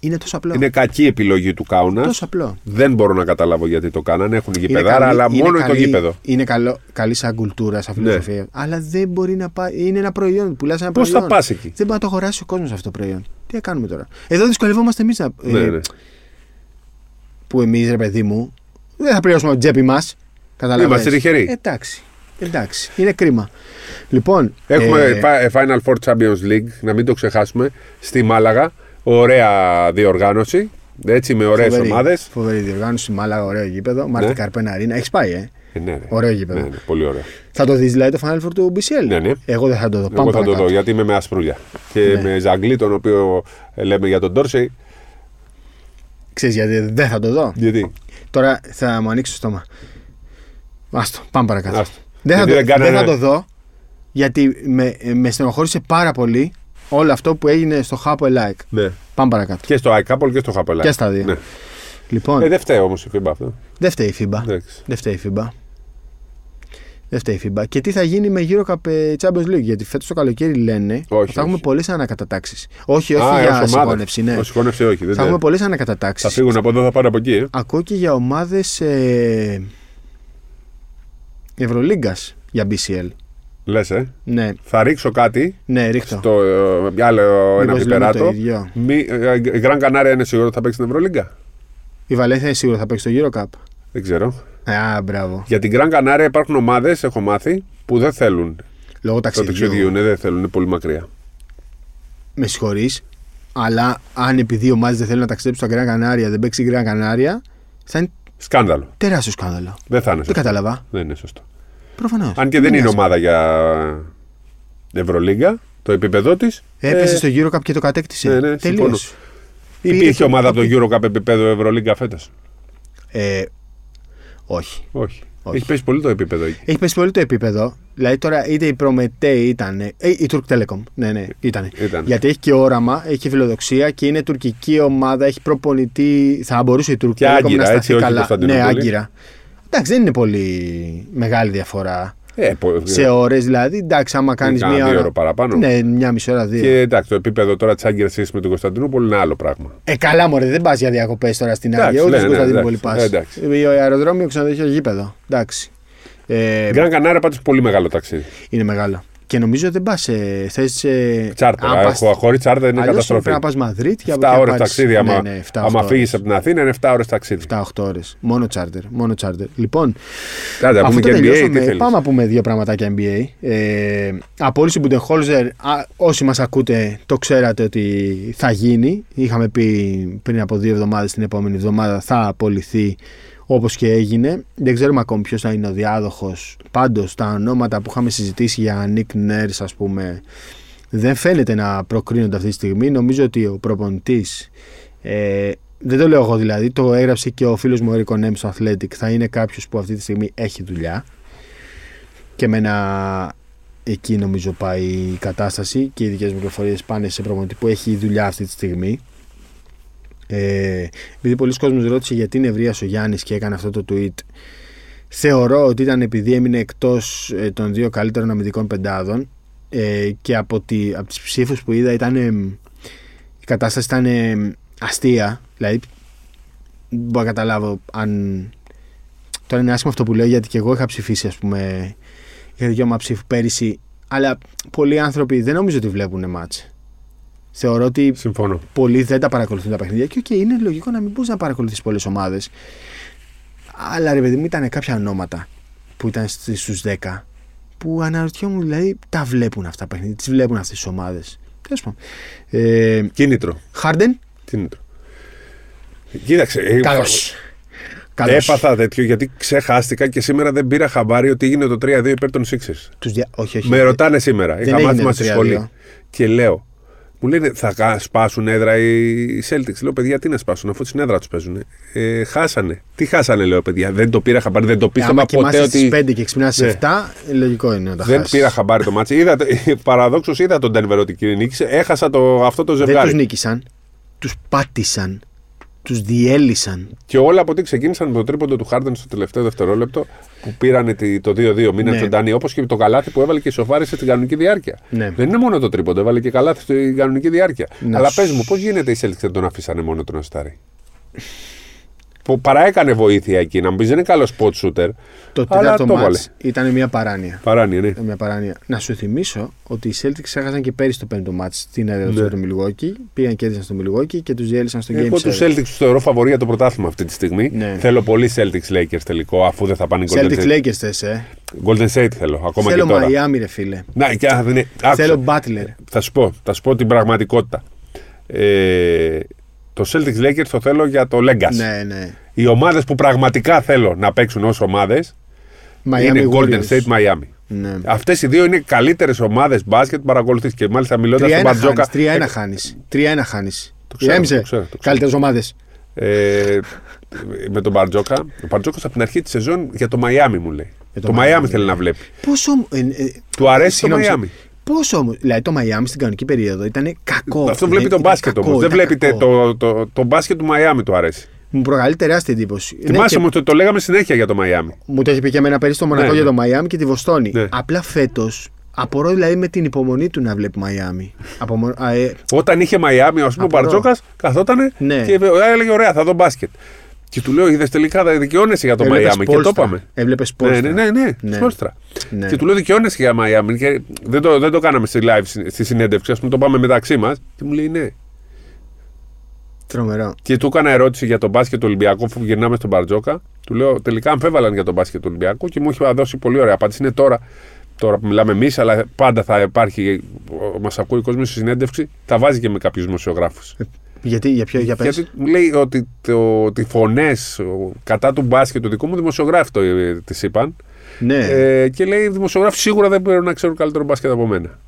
Είναι τόσο απλό. Είναι κακή επιλογή του Κάουνας. τόσο απλό. Δεν μπορώ να καταλάβω γιατί το κάνανε. Έχουν Είναι γηπεδάρα, καλή- αλλά είναι μόνο το καλή- γήπεδο. Είναι καλό, καλή σαν κουλτούρα, σαν Ναι. φιλοσοφία. Αλλά δεν μπορεί να πάει. Είναι ένα προϊόν. Πουλάς ένα Πώς προϊόν. θα πας εκεί; Δεν μπορεί να το αγοράσει ο κόσμος αυτό το προϊόν. Τι να κάνουμε τώρα; Εδώ δυσκολευόμαστε εμείς Ναι, ναι. που εμείς, ρε παιδί μου, δεν θα πληρώσουμε από την τσέπη μα. Είμαστε τυχεροί. Εντάξει. Εντάξει. Είναι κρίμα. Λοιπόν. Έχουμε ε, Fi- Final Four Champions League, να μην το ξεχάσουμε, στη Μάλαγα. Ωραία διοργάνωση. Έτσι, με ωραίες φοβερή- ομάδες. Φοβερή διοργάνωση, Μάλαγα, ωραίο γήπεδο. Μάρτι Καρπένα Αρίνα. Έχεις πάει, ε; Ε, ναι, ναι. Ωραίο γήπεδο. Ναι, ναι, πολύ ωραίο. Θα το δεις δηλαδή το Final Four του BCL. Ναι, ναι. Εγώ δεν θα το δω. Εγώ Πάμε θα το παρακάτω. δω γιατί είμαι με ασπρούλια. Και Ναι. με Ζαγκλή, τον οποίο ε, λέμε για τον Τόρσεϊ. Ξέρεις γιατί δεν θα το δω; Γιατί; Τώρα θα μου ανοίξει το στόμα. Άστο, πάμε παρακάτω. Άστο. Δεν, θα Γιατί το, δεν δεν κάνανε- θα το δω γιατί με, με στενοχώρησε πάρα πολύ όλο αυτό που έγινε στο Χάπο Ελάικ. Ναι. Πάμε παρακάτω. Και στο iCouple και στο Χαπελά. Και στα δύο. Ναι. Λοιπόν, Ε, δεν φταίει όμως η FIBA αυτό. δεν φταίει η FIBA. Εντάξει. Δεν φταίει η FIBA. Δεν φταίει η FIBA. Και τι θα γίνει με Euro Cup ε, Champions League. Γιατί φέτος το καλοκαίρι λένε Όχι, ότι θα έχουμε όχι. πολλές ανακατατάξεις. Όχι, όχι Α, για ως ομάδα. συγχώνευση. Ναι. Ως συγχώνευση, όχι. Δεν Θα έχουμε θα, πολλές θα ανακατατάξει. φύγουν από εδώ, θα πάνε από εκεί. Ε. Ακούω και για ομάδες ε, Ευρωλίγκας για BCL. Λες, ε. Ναι, Θα ρίξω κάτι ναι, ρίχτω. στο ε, άλλο ένα Μήπως λέμε το πιπεράτο. ίδιο. Μη, ε, η Γκραν Κανάρια είναι σίγουρο ότι θα παίξει στην Ευρωλίγκα; Η Βαλένθια είναι σίγουρα θα παίξει το Euro Cup. Δεν ξέρω. Α, μπράβο. Για την Γκραν Κανάρια υπάρχουν ομάδες, έχω μάθει, που δεν θέλουν Λόγω το ταξιδιού. ταξιδιού. Ναι, δεν θέλουν, είναι πολύ μακριά. Με συγχωρείς, αλλά αν επειδή οι ομάδες δεν θέλουν να ταξιδέψουν στα Γκραν Κανάρια, δεν παίξει η Γκραν Κανάρια, θα είναι Σκάνδαλο. τεράστιο σκάνδαλο. Δεν θα είναι Δεν σωστό. κατάλαβα. Δεν είναι σωστό. Προφανώς. Αν και δεν είναι ομάδα για Ευρωλίγκα, το επίπεδο της. Έπεσε στο Euro Cup και το κατέκτησε. ναι, ναι, Τελείως. συμφωνώ. Υπήρχε Πήρε- ομάδα από το Eurocup επίπεδο Ευρωλίγκα φέτος; Ε, όχι. Όχι. Όχι. Έχει πέσει πολύ το επίπεδο εκεί. Έχει πέσει πολύ το επίπεδο. Δηλαδή τώρα είτε η Προμετέ ήταν. Ε, η Turk Telecom. Ναι, ναι, ήταν. Ήταν. Γιατί έχει και όραμα, έχει και φιλοδοξία και είναι τουρκική ομάδα, έχει προπονητή. Θα μπορούσε η Turk Και Telecom Άγκυρα, να σταθεί έτσι, όχι καλά. Ναι, Κωνσταντινούπολη. Άγκυρα. Εντάξει, δεν είναι πολύ μεγάλη διαφορά. Ε, πο- Σε ώρες δηλαδή. Εντάξει, άμα κάνεις κάνα μία δύο ώρα. ώρα παραπάνω. Ναι, μια μισή ώρα, δύο. Και εντάξει, το επίπεδο τώρα της Άγκυρα σχέσης με την Κωνσταντινούπολη είναι άλλο πράγμα. Ε, καλά, μωρέ, δεν πας για διακοπές τώρα στην Εντάξει, Άγια, ούτε ναι, στην ναι, Κωνσταντινούπολη εντάξει, πας. εντάξει. αεροδρόμιο, ξενοδοχείο, γήπεδο. Εντάξει. Ε, Γκραν Κανάρια πάντως πολύ μεγάλο ταξίδι. είναι μεγάλο. Και νομίζω δεν πας σε θέση. Τσάρτερ. Έχω χωρί τσάρτερ είναι καταστροφή. Πρέπει να πας Μαδρίτη για 7 ώρες ταξίδι. Ναι, Άμα, ναι, 7, άμα φύγεις από την Αθήνα είναι 7 ώρες ταξίδι. 7-8 ώρες. Μόνο τσάρτερ. Μόνο τσάρτερ. Λοιπόν, Κάντε, αφού πούμε το και NBA, τι τελειώσουμε, θέλεις; πάμε να πούμε δύο πραγματάκια NBA. Ε, απόλυση Budenholzer, α, όσοι μας ακούτε το ξέρατε ότι θα γίνει. Είχαμε πει πριν από δύο εβδομάδες την επόμενη εβδομάδα θα απολυθεί όπως και έγινε. Δεν ξέρουμε ακόμη ποιος θα είναι ο διάδοχος. Πάντως τα ονόματα που είχαμε συζητήσει για Nick Nurse ας πούμε δεν φαίνεται να προκρίνονται αυτή τη στιγμή. Νομίζω ότι ο προπονητής ε, δεν το λέω εγώ δηλαδή, το έγραψε και ο φίλος μου ο Ερικό Νέμ στο Athletic. Θα είναι κάποιος που αυτή τη στιγμή έχει δουλειά. Και με ένα εκεί νομίζω πάει η κατάσταση και οι δικές μου πληροφορίες πάνε σε προπονητή που έχει δουλειά αυτή τη στιγμή. Ε, επειδή πολλοί κόσμος ρώτησε γιατί νευρίασε ο Γιάννης και έκανε αυτό το tweet θεωρώ ότι ήταν επειδή έμεινε εκτός ε, των δύο καλύτερων αμυντικών πεντάδων ε, και από, τη, από τις ψήφους που είδα ήταν ε, η κατάσταση ήταν ε, αστεία. Δηλαδή δεν μπορώ να καταλάβω αν τώρα είναι άσχημο αυτό που λέω γιατί και εγώ είχα ψηφίσει ας πούμε είχα δικαίωμα ψήφου πέρυσι αλλά πολλοί άνθρωποι δεν νομίζω ότι βλέπουν μάτς θεωρώ ότι Συμφωνώ. πολλοί δεν τα παρακολουθούν τα παιχνίδια και okay, είναι λογικό να μην μπορείς να παρακολουθείς πολλές ομάδες. Αλλά ρε παιδί μου ήταν κάποια ονόματα που ήταν στους 10 που αναρωτιόμουν δηλαδή τα βλέπουν αυτά τα παιχνίδια, τις βλέπουν αυτές τις ομάδες. Τέλος πάντων. Ε, Κίνητρο. Χαρντεν, Κίνητρο. Κοίταξε. ε, καλώ. Έπαθα τέτοιο γιατί ξεχάστηκα και σήμερα δεν πήρα χαμπάρι ότι έγινε το 3-2 υπέρ των Sixers. Τους δια... Όχι, όχι. Με ρωτάνε σήμερα. δεν Είχα έγινε μάθημα το στη 3-2. σχολή. Και λέω, μου λένε θα κα- σπάσουν έδρα οι Celtics. Λέω, παιδιά, τι να σπάσουν, αφού στην έδρα τους παίζουν. Ε, χάσανε. Τι χάσανε, λέω, παιδιά. Δεν το πήρα χαμπάρι, δεν το Ε, πίστευα άμα ποτέ κοιμάσαι ότι. στις 5 και ξυπνάς στις Ναι. 7, λογικό είναι να τα Δεν χάσεις. πήρα χαμπάρι το μάτσι. Είδα, παραδόξως είδα τον Denver ότι νίκησε. Έχασα το, αυτό το Δεν ζευγάρι. τους νίκησαν, τους πάτησαν, τους διέλυσαν. Και όλα από τι ξεκίνησαν με το τρίποντο του Χάρντεν στο τελευταίο δευτερόλεπτο που πήρανε τη- το 2-2. Μείναν Ναι. ζωντανοί. Όπως και το καλάθι που έβαλε και σοφάρισε στην κανονική διάρκεια. Ναι. Δεν είναι μόνο το τρίποντο, έβαλε και καλάθι στην κανονική διάρκεια. Να Αλλά σου- πες μου, πώς γίνεται οι Celtics δεν τον αφήσανε μόνο τον Αστάρι; Που παρά έκανε βοήθεια εκεί, να μου πεις δεν είναι καλός spot shooter. Το αλλά τέταρτο το βάλε. μάτς ήταν μια παράνοια. Παράνοια, ναι. Ήταν μια παράνοια. Να σου θυμίσω ότι οι Celtics έχασαν και πέρυσι το πέμπτο μάτς στην έδρα Ναι. του στο Milwaukee. Πήγαν και έδωσαν στο Milwaukee και τους διέλυσαν στο Game Εγώ τους 7. Celtics τους θεωρώ φαβορή για το πρωτάθλημα αυτή τη στιγμή. Ναι. Θέλω πολύ Celtics Lakers τελικό, αφού δεν θα πάνε Golden Celtics State. Lakers θες, ε. Golden State θέλω, ακόμα Θέλω και τώρα. Miami, ρε φίλε. Να, και, α, δεν είναι- άκουσα. Θέλω Butler. Θα σου πω, θα σου πω την πραγματικότητα. Ε, το Celtics Lakers το θέλω για το Legacy. Ναι, ναι. Οι ομάδες που πραγματικά θέλω να παίξουν ως ομάδες Miami είναι Golden Warriors. State Miami. Ναι. Αυτές οι δύο είναι καλύτερες ομάδες μπάσκετ που παρακολουθείς. Και μάλιστα μιλώντας 3-1 στον Μπαρτζόκα. χάνεις, 3-1 χάνεις. 3-1 χάνεις. ξέρω, Ηρέμησε. το ξέρω, το ξέρω. Καλύτερες ομάδες. Ε, με τον Μπαρτζόκα. Ο Μπαρτζόκα από την αρχή της σεζόν για το Miami μου λέει. Για το το Miami Miami, θέλει ναι. να βλέπει. Πόσο. Ε, ε, Του αρέσει το συγγνώμη, Miami. Πόσο όμως. Δηλαδή το Miami στην κανονική περίοδο ήταν κακό. Αυτό βλέπει Δεν- το ήταν μπάσκετ κακό, όμως. Δεν ήταν βλέπετε κακό. το, το, το μπάσκετ του Miami του αρέσει. Μου προκαλεί τεράστια εντύπωση. Ναι, Θυμάσαι και μου το, το λέγαμε συνέχεια για το Miami. Μου το έχει πει και εμένα πέρυσι το Μονακό Ναι, για ναι. το Μαϊάμι και τη Βοστόνη. Ναι. Απλά φέτος απορώ δηλαδή με την υπομονή του να βλέπει Μαϊάμι. Απομο... α, ε, Όταν είχε Μαϊάμι, ας πούμε, ο Απορώ. Μπαρτζόκας καθότανε Ναι. και έλεγε: Ωραία, θα δω μπάσκετ. Και του λέω: Είδες τελικά δεν δικαιώνεσαι για το έβλεπες Μαϊάμι. Και το Πόλστρα. είπαμε. Έβλεπες Ναι, Πόλστρα. ναι, ναι, ναι, Ναι. Σπόλστρα. Ναι. Και του λέω: Δικαιώνεσαι για Μαϊάμι. Και δεν το, δεν το κάναμε στη live, στη συνέντευξη, ας πούμε, το πάμε μεταξύ μας. Και μου λέει: Ναι. Τρομερό. Και του έκανα ερώτηση για τον μπάσκετ του Ολυμπιακού, αφού γυρνάμε στον Μπαρτζόκα. Του λέω: Τελικά αμφέβαλαν για τον μπάσκετ του Ολυμπιακού και μου είχε δώσει πολύ ωραία απάντηση. Είναι τώρα, τώρα που μιλάμε εμείς, αλλά πάντα θα υπάρχει. Μας ακούει ο κόσμος στη συνέντευξη, τα βάζει και με κάποιους δημοσιογράφους. Γιατί, για ποιο, για πες. Γιατί μου λέει ότι το, ότι φωνές κατά του μπάσκετ του δικού μου δημοσιογράφοι το, ε, τις είπαν. Ναι, Ε, και λέει: Οι δημοσιογράφοι σίγουρα δεν μπορούν να ξέρουν καλύτερο μπάσκετ από μένα.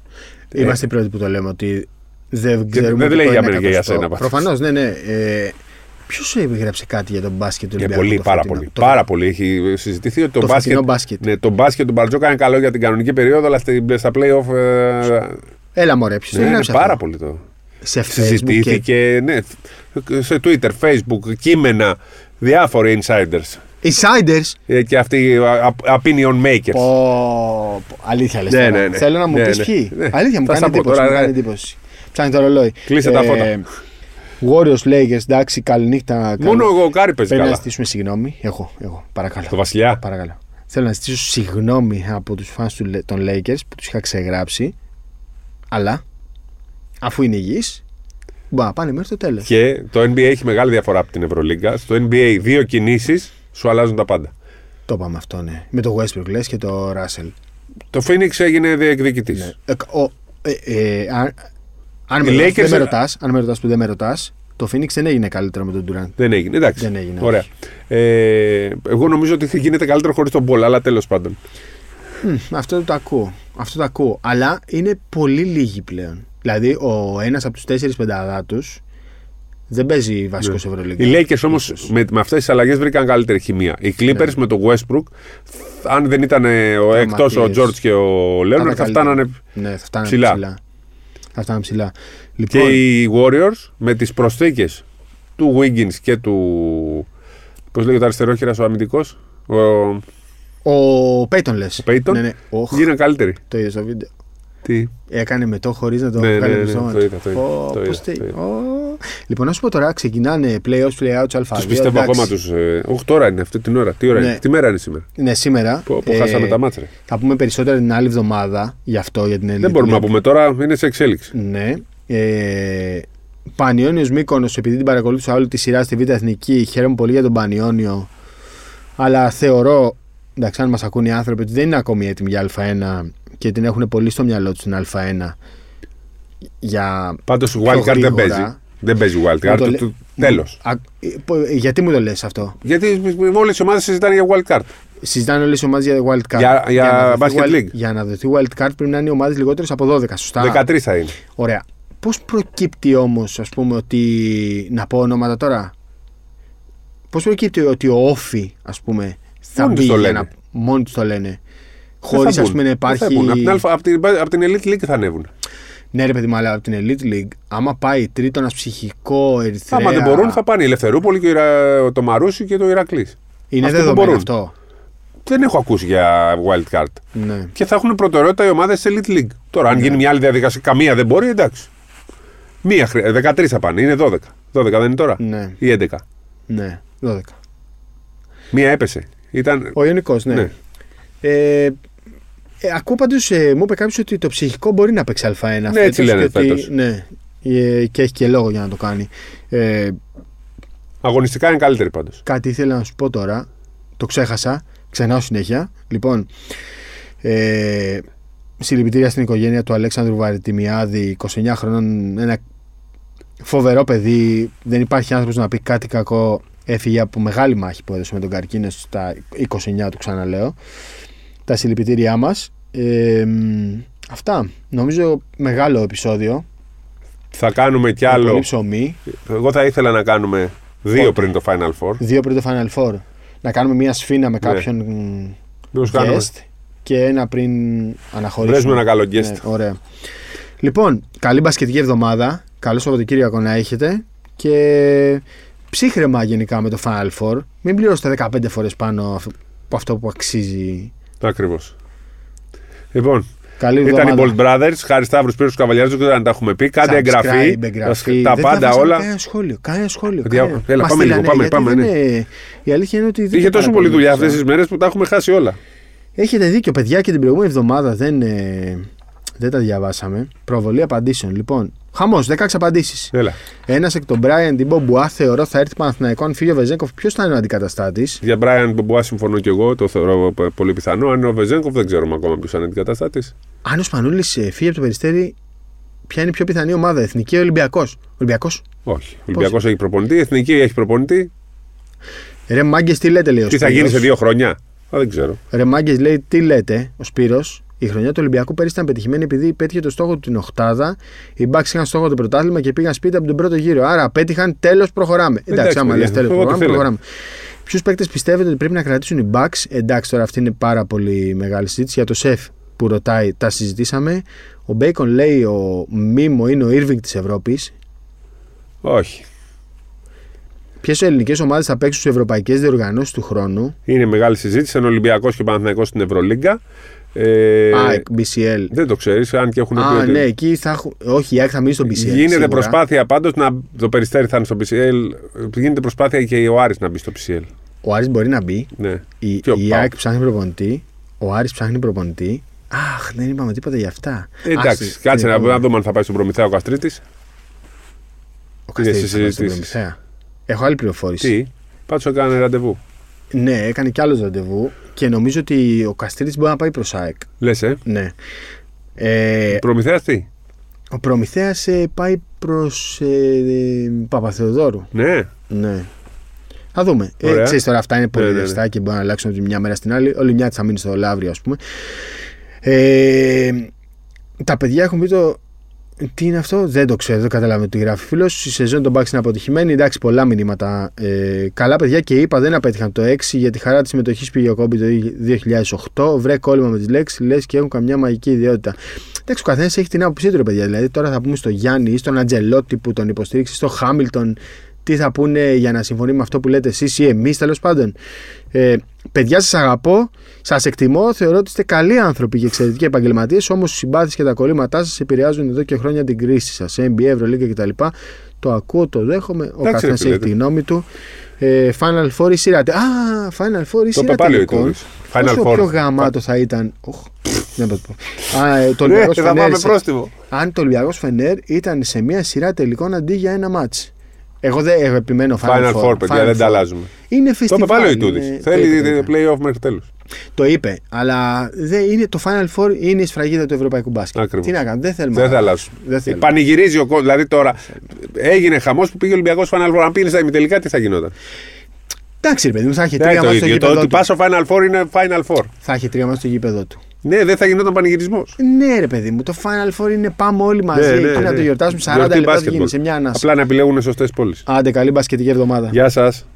είμαστε οι πρώτοι που το λέμε ότι δεν ξέρουμε. δεν ότι λέει το για είναι μένα και για εκατοστό. σένα, πάντως. Προφανώς, ναι, ναι. Ε, Ποιος έγραψε κάτι για τον μπάσκετ του Και Ολυμπιακού. πολύ, το πάρα φετινό; πολύ. Το- Πάρα πολύ. Έχει συζητηθεί ότι το, Το μπάσκετ, φετινό μπάσκετ. Ναι, το μπάσκετ του Μπαρτζόκα είναι καλό για την κανονική περίοδο, αλλά στη- στα playoff. Ε, Έλα μωρέ, ποιος το ναι, ναι, έγραψε πάρα αυτό; πολύ το. Σε Facebook και Συζητήθηκε ναι, σε Twitter, Facebook, κείμενα, διάφοροι insiders. Insiders; Ε, και αυτοί οι α- opinion makers. Πω, πω, αλήθεια λες Ναι, τώρα. ναι, ναι. Θέλω να μου Ναι, πεις ναι. ποιοι. Ναι. Αλήθεια μου Θα κάνει στα πω εντύπωση. τώρα, Μου κάνει ναι. εντύπωση. Ψάχνει το ρολόι. Κλείσε τα φώτα. Warriors Lakers, εντάξει, καληνύχτα. Μόνο καλή- ο Γκάρι παίζει Πρέπει να καλά. ζητήσουμε συγγνώμη. Εγώ, εγώ. Παρακαλώ. Το Βασιλιά. Παρακαλώ. θέλω να ζητήσω συγγνώμη από τους φans του Λε- των Lakers που τους είχα ξεγράψει. Αλλά, αφού είναι υγιείς, μπορεί να πάνε μέχρι το τέλος. Και το NBA έχει μεγάλη διαφορά από την Ευρωλίγκα. Στο NBA δύο κινήσεις σου αλλάζουν τα πάντα. Το είπαμε αυτό, ναι. Με το Westbrook λες και το Russell. Το Phoenix έγινε διεκδικητής. Ναι. Ε, ο- ε, ε, αν, αν, Οι με ρωτάς, Lakers- δεν με ρωτάς, αν με ρωτάς που δεν με ρωτάς, το Phoenix δεν έγινε καλύτερο με τον Durant. Δεν έγινε. Εντάξει. Δεν έγινε, Ωραία. Ε, εγώ νομίζω ότι γίνεται καλύτερο χωρίς τον Πολ, αλλά τέλος πάντων. Μμ, αυτό το ακούω. Αυτό το ακούω. Αλλά είναι πολύ λίγοι πλέον. Δηλαδή, ο ένας από τους τέσσερις πενταδάτου δεν παίζει βασικός Ναι. Ευρωλίγκα. Οι Lakers όμως Ίσως. με, με αυτές τις αλλαγές βρήκαν καλύτερη χημεία. Οι Clippers Ναι. με τον Westbrook, αν δεν ήταν εκτός ο Τραυματίες. George και ο Θα Leonard, ήταν θα καλύτερα. φτάνανε. Ναι, θα φτάνανε ψηλά. ψηλά. Θα φτάνανε ψηλά. Και Λοιπόν, οι Warriors με τις προσθήκες του Wiggins και του. Πώς λέγεται ο αριστερόχειρα ο αμυντικός, ο ο Πέιτον λες. Payton, Ναι, ναι. Οχ, γίνανε καλύτεροι. το είδες στο βίντεο. Τι; Έκανε μετό χωρίς να το Ναι, βγάλει ναι, από ναι, το σώμα. το είδα, το είδα, Ω, το είδα, πώς το τε- είδα. Ω. Λοιπόν, να σου πω τώρα, ξεκινάνε play-offs, play-outs, Τους α2. πιστεύω εντάξει. ακόμα τους. Ε, όχι τώρα είναι αυτή την ώρα. Τι ώρα Ναι. είναι. Τι μέρα είναι σήμερα; Ναι, σήμερα. Που, που ε, χάσαμε τα μάτσα. ρε. Θα πούμε περισσότερα την άλλη εβδομάδα γι' αυτό, για την Elite Δεν μπορούμε League. να πούμε τώρα, είναι σε εξέλιξη. Ναι. Ε, Πανιόνιος Μύκονος, επειδή την παρακολούθησα όλη τη σειρά στη Β' Εθνική, χαίρομαι πολύ για τον Πανιόνιο. Αλλά θεωρώ, εντάξει, αν μας ακούν οι άνθρωποι, ότι δεν είναι ακόμη έτοιμοι για Α1 και την έχουν πολύ στο μυαλό τους την Α1. Για. Πάντως πιο wildcard δεν γρήγορα. παίζει. Δεν παίζει Μου wildcard. το Το, λέ- το, τέλος. Α, ε, πο- ε, γιατί μου το λες αυτό; Γιατί όλες οι ομάδες συζητάνε για wildcard. Συζητάνε όλες οι ομάδες για wild card. Για- για να δοθεί Basket wild- League. Για να δοθεί wild card πρέπει να είναι οι ομάδες λιγότερες από 12, σωστά; 13 θα είναι. Ωραία. Πώς προκύπτει όμως, ας πούμε, ότι. Να πω ονόματα τώρα. Πώς προκύπτει ότι ο Όφη, ας πούμε, θα Μόνοι μπει τους το για λένε. να. Μόνοι του το λένε. Δεν Χωρί, θα ας μπουν. πούμε, να Δεν θα υπάρχει. μπουν. Απ' την, αλφα- απ' την, απ' την Elite League θα ανέβουν. Ναι, ρε παιδί μου, αλλά από την Elite League, άμα πάει τρίτο ένα ψυχικό Ερυθρέα. Άμα δεν μπορούν, θα πάνε η Ελευθερούπολη και ο Ιρα- το Μαρούσι και το Ηρακλής. Είναι αυτοί που δεδομένο μπορούν. αυτό. Δεν έχω ακούσει για wildcard. Ναι. Και θα έχουν προτεραιότητα οι ομάδες τη Elite League. Τώρα, αν γίνει μια άλλη διαδικασία, καμία δεν μπορεί, εντάξει. Μία, χρει- ε, 13 θα πάνε, είναι 12. 12 δεν είναι τώρα; Ναι, Ή 11. ναι, 12. Μία έπεσε. Ήταν. Ο Ιωνικός, ναι. Ναι. Ε, ε, ακούω πάντως, ε, μου είπε κάποιος ότι το ψυχικό μπορεί να παίξει Α1. Ναι, έτσι λένε και ότι- φέτος. Ναι, ε, και έχει και λόγο για να το κάνει. Ε, Αγωνιστικά είναι καλύτερη πάντως. κάτι ήθελα να σου πω τώρα. Το ξέχασα. Ξενάω συνέχεια. Λοιπόν, ε, συλληπιτήρια στην οικογένεια του Αλέξανδρου Βαριτιμιάδη, 29 χρονών. Ένα φοβερό παιδί. Δεν υπάρχει άνθρωπος να πει κάτι κακό. Έφυγε από μεγάλη μάχη που έδωσε με τον καρκίνο στα 29 του, ξαναλέω. Τα συλληπιτήριά μας. Ε, μ, αυτά. Νομίζω μεγάλο επεισόδιο. Θα κάνουμε κι Με άλλο. Πολύ ψωμί. Εγώ θα ήθελα να κάνουμε δύο Πότε; πριν το Final Four. Δύο πριν το Final Four. Να κάνουμε μια σφίνα με Ναι. κάποιον μ, Μήπως κάνουμε. guest και ένα πριν αναχωρήσουμε. Βρέσουμε ένα καλό guest. Ναι, ωραία. Λοιπόν, καλή μπασκετική εβδομάδα. Καλό Σαββατοκύριακο να έχετε. Και ψύχρεμα γενικά με το Final Four. Μην πληρώσετε 15 φορές πάνω αφ- από αυτό που αξίζει. Ακριβώς. Λοιπόν, Καλή ήταν οι εβδομάδα. Bold Brothers. Χάρη Σταύρου Πύρου Καβαλιάρου. Δεν ξέρω αν τα έχουμε πει. Κάντε εγγραφή. Subscribe, εγγραφή. Τα Δεν πάντα διαβάσαμε όλα. Κανένα σχόλιο. Κανένα σχόλιο. Παιδιά, κανένα. έλα, Μας πάμε λίγο, στείλανε, πάμε, γιατί πάμε, δεν ναι. είναι- Η αλήθεια είναι ότι. δεν Είχε είναι τόσο πάρα πολύ δουλειά σωστά. αυτές τις μέρες που τα έχουμε χάσει όλα. Έχετε δίκιο, παιδιά, και την προηγούμενη εβδομάδα δεν, ε, δεν τα διαβάσαμε. Προβολή απαντήσεων. Λοιπόν, χαμός, 16 απαντήσεις. Έλα. Ένας εκ των Brian την Μπομπουά θεωρώ θα έρθει Παναθηναϊκό αν φύγει ο Βεζέγκοφ. Ποιος θα είναι ο αντικαταστάτης; Για Brian Μπομπουά συμφωνώ και εγώ. Το θεωρώ π- πολύ πιθανό. Αν είναι ο Βεζέγκοφ, δεν ξέρουμε ακόμα ποιος είναι αντικαταστάτης. Αν ο Σπανούλης φύγει από το περιστέρι, ποια είναι η πιο πιθανή ομάδα, Εθνική ή Ολυμπιακός; Ολυμπιακός. Όχι. Ο Ολυμπιακός έχει προπονητή. Η Εθνική έχει προπονητή. Ρε μάγκες, τι λέτε, λέει ο Τι θα Σπύρος; γίνει σε δύο χρόνια; Α, δεν ξέρω. Ρε μάγκες, λέει, τι λέτε, ο Σπύρος; Η χρονιά του Ολυμπιακού πέρυσι ήταν πετυχημένη επειδή πέτυχε το στόχο του την Οχτάδα. Οι Bucks είχαν στόχο το πρωτάθλημα και πήγαν σπίτι από τον πρώτο γύρο. Άρα πέτυχαν, τέλος προχωράμε. Εντάξει, Εντάξει, άμα παιδιά, λε τέλο εγώ τι προχωράμε, θέλω. προχωράμε. Ποιους παίκτες πιστεύετε ότι πρέπει να κρατήσουν οι Bucks; Εντάξει, τώρα αυτή είναι πάρα πολύ μεγάλη συζήτηση. Για το σεφ που ρωτάει, τα συζητήσαμε. Ο Μπέικον λέει ο Μίμο είναι ο Irving της Ευρώπης. Όχι. Ποιες ελληνικές ομάδες θα παίξουν στις ευρωπαϊκές διοργανώσεις του χρόνου; Είναι μεγάλη συζήτηση. Είναι Ολυμπιακός και Παναθηναϊκός στην Ευρωλίγκα. Ε, ΑΕΚ, BCL. δεν το ξέρεις, αν και έχουν πει Α, ότι- ναι, εκεί θα έχουν. Όχι, η ΑΕΚ θα μείνει στο BCL. Γίνεται σίγουρα. προσπάθεια πάντως να. Το περιστέρι θα είναι στο PCL. Γίνεται προσπάθεια και ο Άρης να μπει στο PCL. Ο Άρης μπορεί να μπει. Ναι. Η, Και ο η Πάοκ. ΑΕΚ ψάχνει προπονητή. Ο Άρης ψάχνει προπονητή. Αχ, δεν είπαμε τίποτα για αυτά. Ε, Εντάξει, Άσε, κάτσε να, λοιπόν, να δούμε αν θα πάει στον Προμηθέα ο Καστρίτης. Ο Καστέλης στις θα πάει στον συζητήσεις. Προμηθέα. Έχω άλλη πληροφόρηση. Τι, πάντω έκανε ραντεβού. Ναι, έκανε κι άλλος ραντεβού και νομίζω ότι ο Καστρίτη μπορεί να πάει προς ΑΕΚ. Λες, ε; Ναι. Ε, Προμηθέας τι; ο Προμηθέας πάει προς ε, ε, Παπαθεοδόρου. Ναι. Ναι. Θα δούμε. Ε, Ωραία. ξέρεις τώρα, αυτά είναι πολύ Ναι, ναι, ναι. ρευστά και μπορεί να αλλάξουν από τη μια μέρα στην άλλη. Όλη μια θα μείνει στο Λαύριο, ας πούμε. Ε, τα παιδιά έχουν πει το. Τι είναι αυτό, δεν το ξέρω, δεν καταλαβαίνω τι γράφει. Φίλος, η σεζόν των Bucks είναι αποτυχημένη. Εντάξει, πολλά μηνύματα. Ε, καλά, παιδιά, και είπα δεν απέτυχαν το 6 για τη χαρά της συμμετοχής πήγε ο Κόμπι το 2008. Βρε κόλλημα με τις λέξεις, λες και έχουν καμιά μαγική ιδιότητα. Εντάξει, ο καθένας έχει την άποψή του, ρε παιδιά. Δηλαδή, τώρα θα πούμε στο Γιάννη ή στον Αντζελότη που τον υποστήριξε, στο Χάμιλτον, τι θα πούνε για να συμφωνεί με αυτό που λέτε εσείς ή εμείς, τέλος πάντων. Ε, παιδιά, σας αγαπώ, σας εκτιμώ, θεωρώ ότι είστε καλοί άνθρωποι και εξαιρετικοί επαγγελματίες, όμως οι συμπάθειες και τα κολλήματά σας επηρεάζουν εδώ και χρόνια την κρίση σας. NBA, Ευρωλίγκα κτλ. Το ακούω, το δέχομαι. Ο Εντάξει, ρε καθένας φίλε, έχει τη γνώμη του. Ε, Final Four ή σειρά. Α, Final Four ή Το είπε σειρά πάλι ο τελικών. Ιτούδης. Final Όσο Four. πιο γαμάτο θα ήταν. Οχ, δεν μπορώ να το πω. Α, ε, το Ναι, Ολυμπιακός θα Φενέρ πάμε σε- πρόστιμο. αν το Ολυμπιακός Φενέρ ήταν σε μια σειρά τελικών αντί για ένα μάτς. Εγώ δεν εγώ επιμένω Final, Final Four, παιδιά, Final δεν Four. τα αλλάζουμε. Είναι Το είπε φεστιβάλ. πάλι ο είναι- Ιτούδης. το Θέλει είπε, το είπε. playoff μέχρι τέλου. Το είπε, αλλά δεν είναι, το Final Four είναι η σφραγίδα του ευρωπαϊκού μπάσκετ. Ακριβώς. Τι να κάνουμε, δεν θέλουμε. Δεν θα να- αλλάσουν. Δεν θέλουμε. Πανηγυρίζει ο κόσμο. Δηλαδή τώρα έγινε χαμός που πήγε ο Ολυμπιακός Final Four. Αν πήγαινε στα ημιτελικά, τι θα γινόταν; Εντάξει, ρε παιδί μου, θα έχει Δεν τρία είναι το μάτς στο ίδιο. Το γήπεδο ότι του. πας στο Final Four είναι Final Four. Θα έχει τρία μάτς στο γήπεδο του. Ναι, δεν θα γινόταν πανηγυρισμός. Ναι, ρε παιδί μου, το Final Four είναι πάμε όλοι μαζί. Ναι, ναι, εκεί να ναι. το γιορτάσουμε 40 Γιορτή λεπτά θα μπάσκετμπολ. γίνει σε μια ανάσα. Απλά να επιλέγουν σωστές πόλεις. Άντε, καλή μπασκετική εβδομάδα. Γεια σας.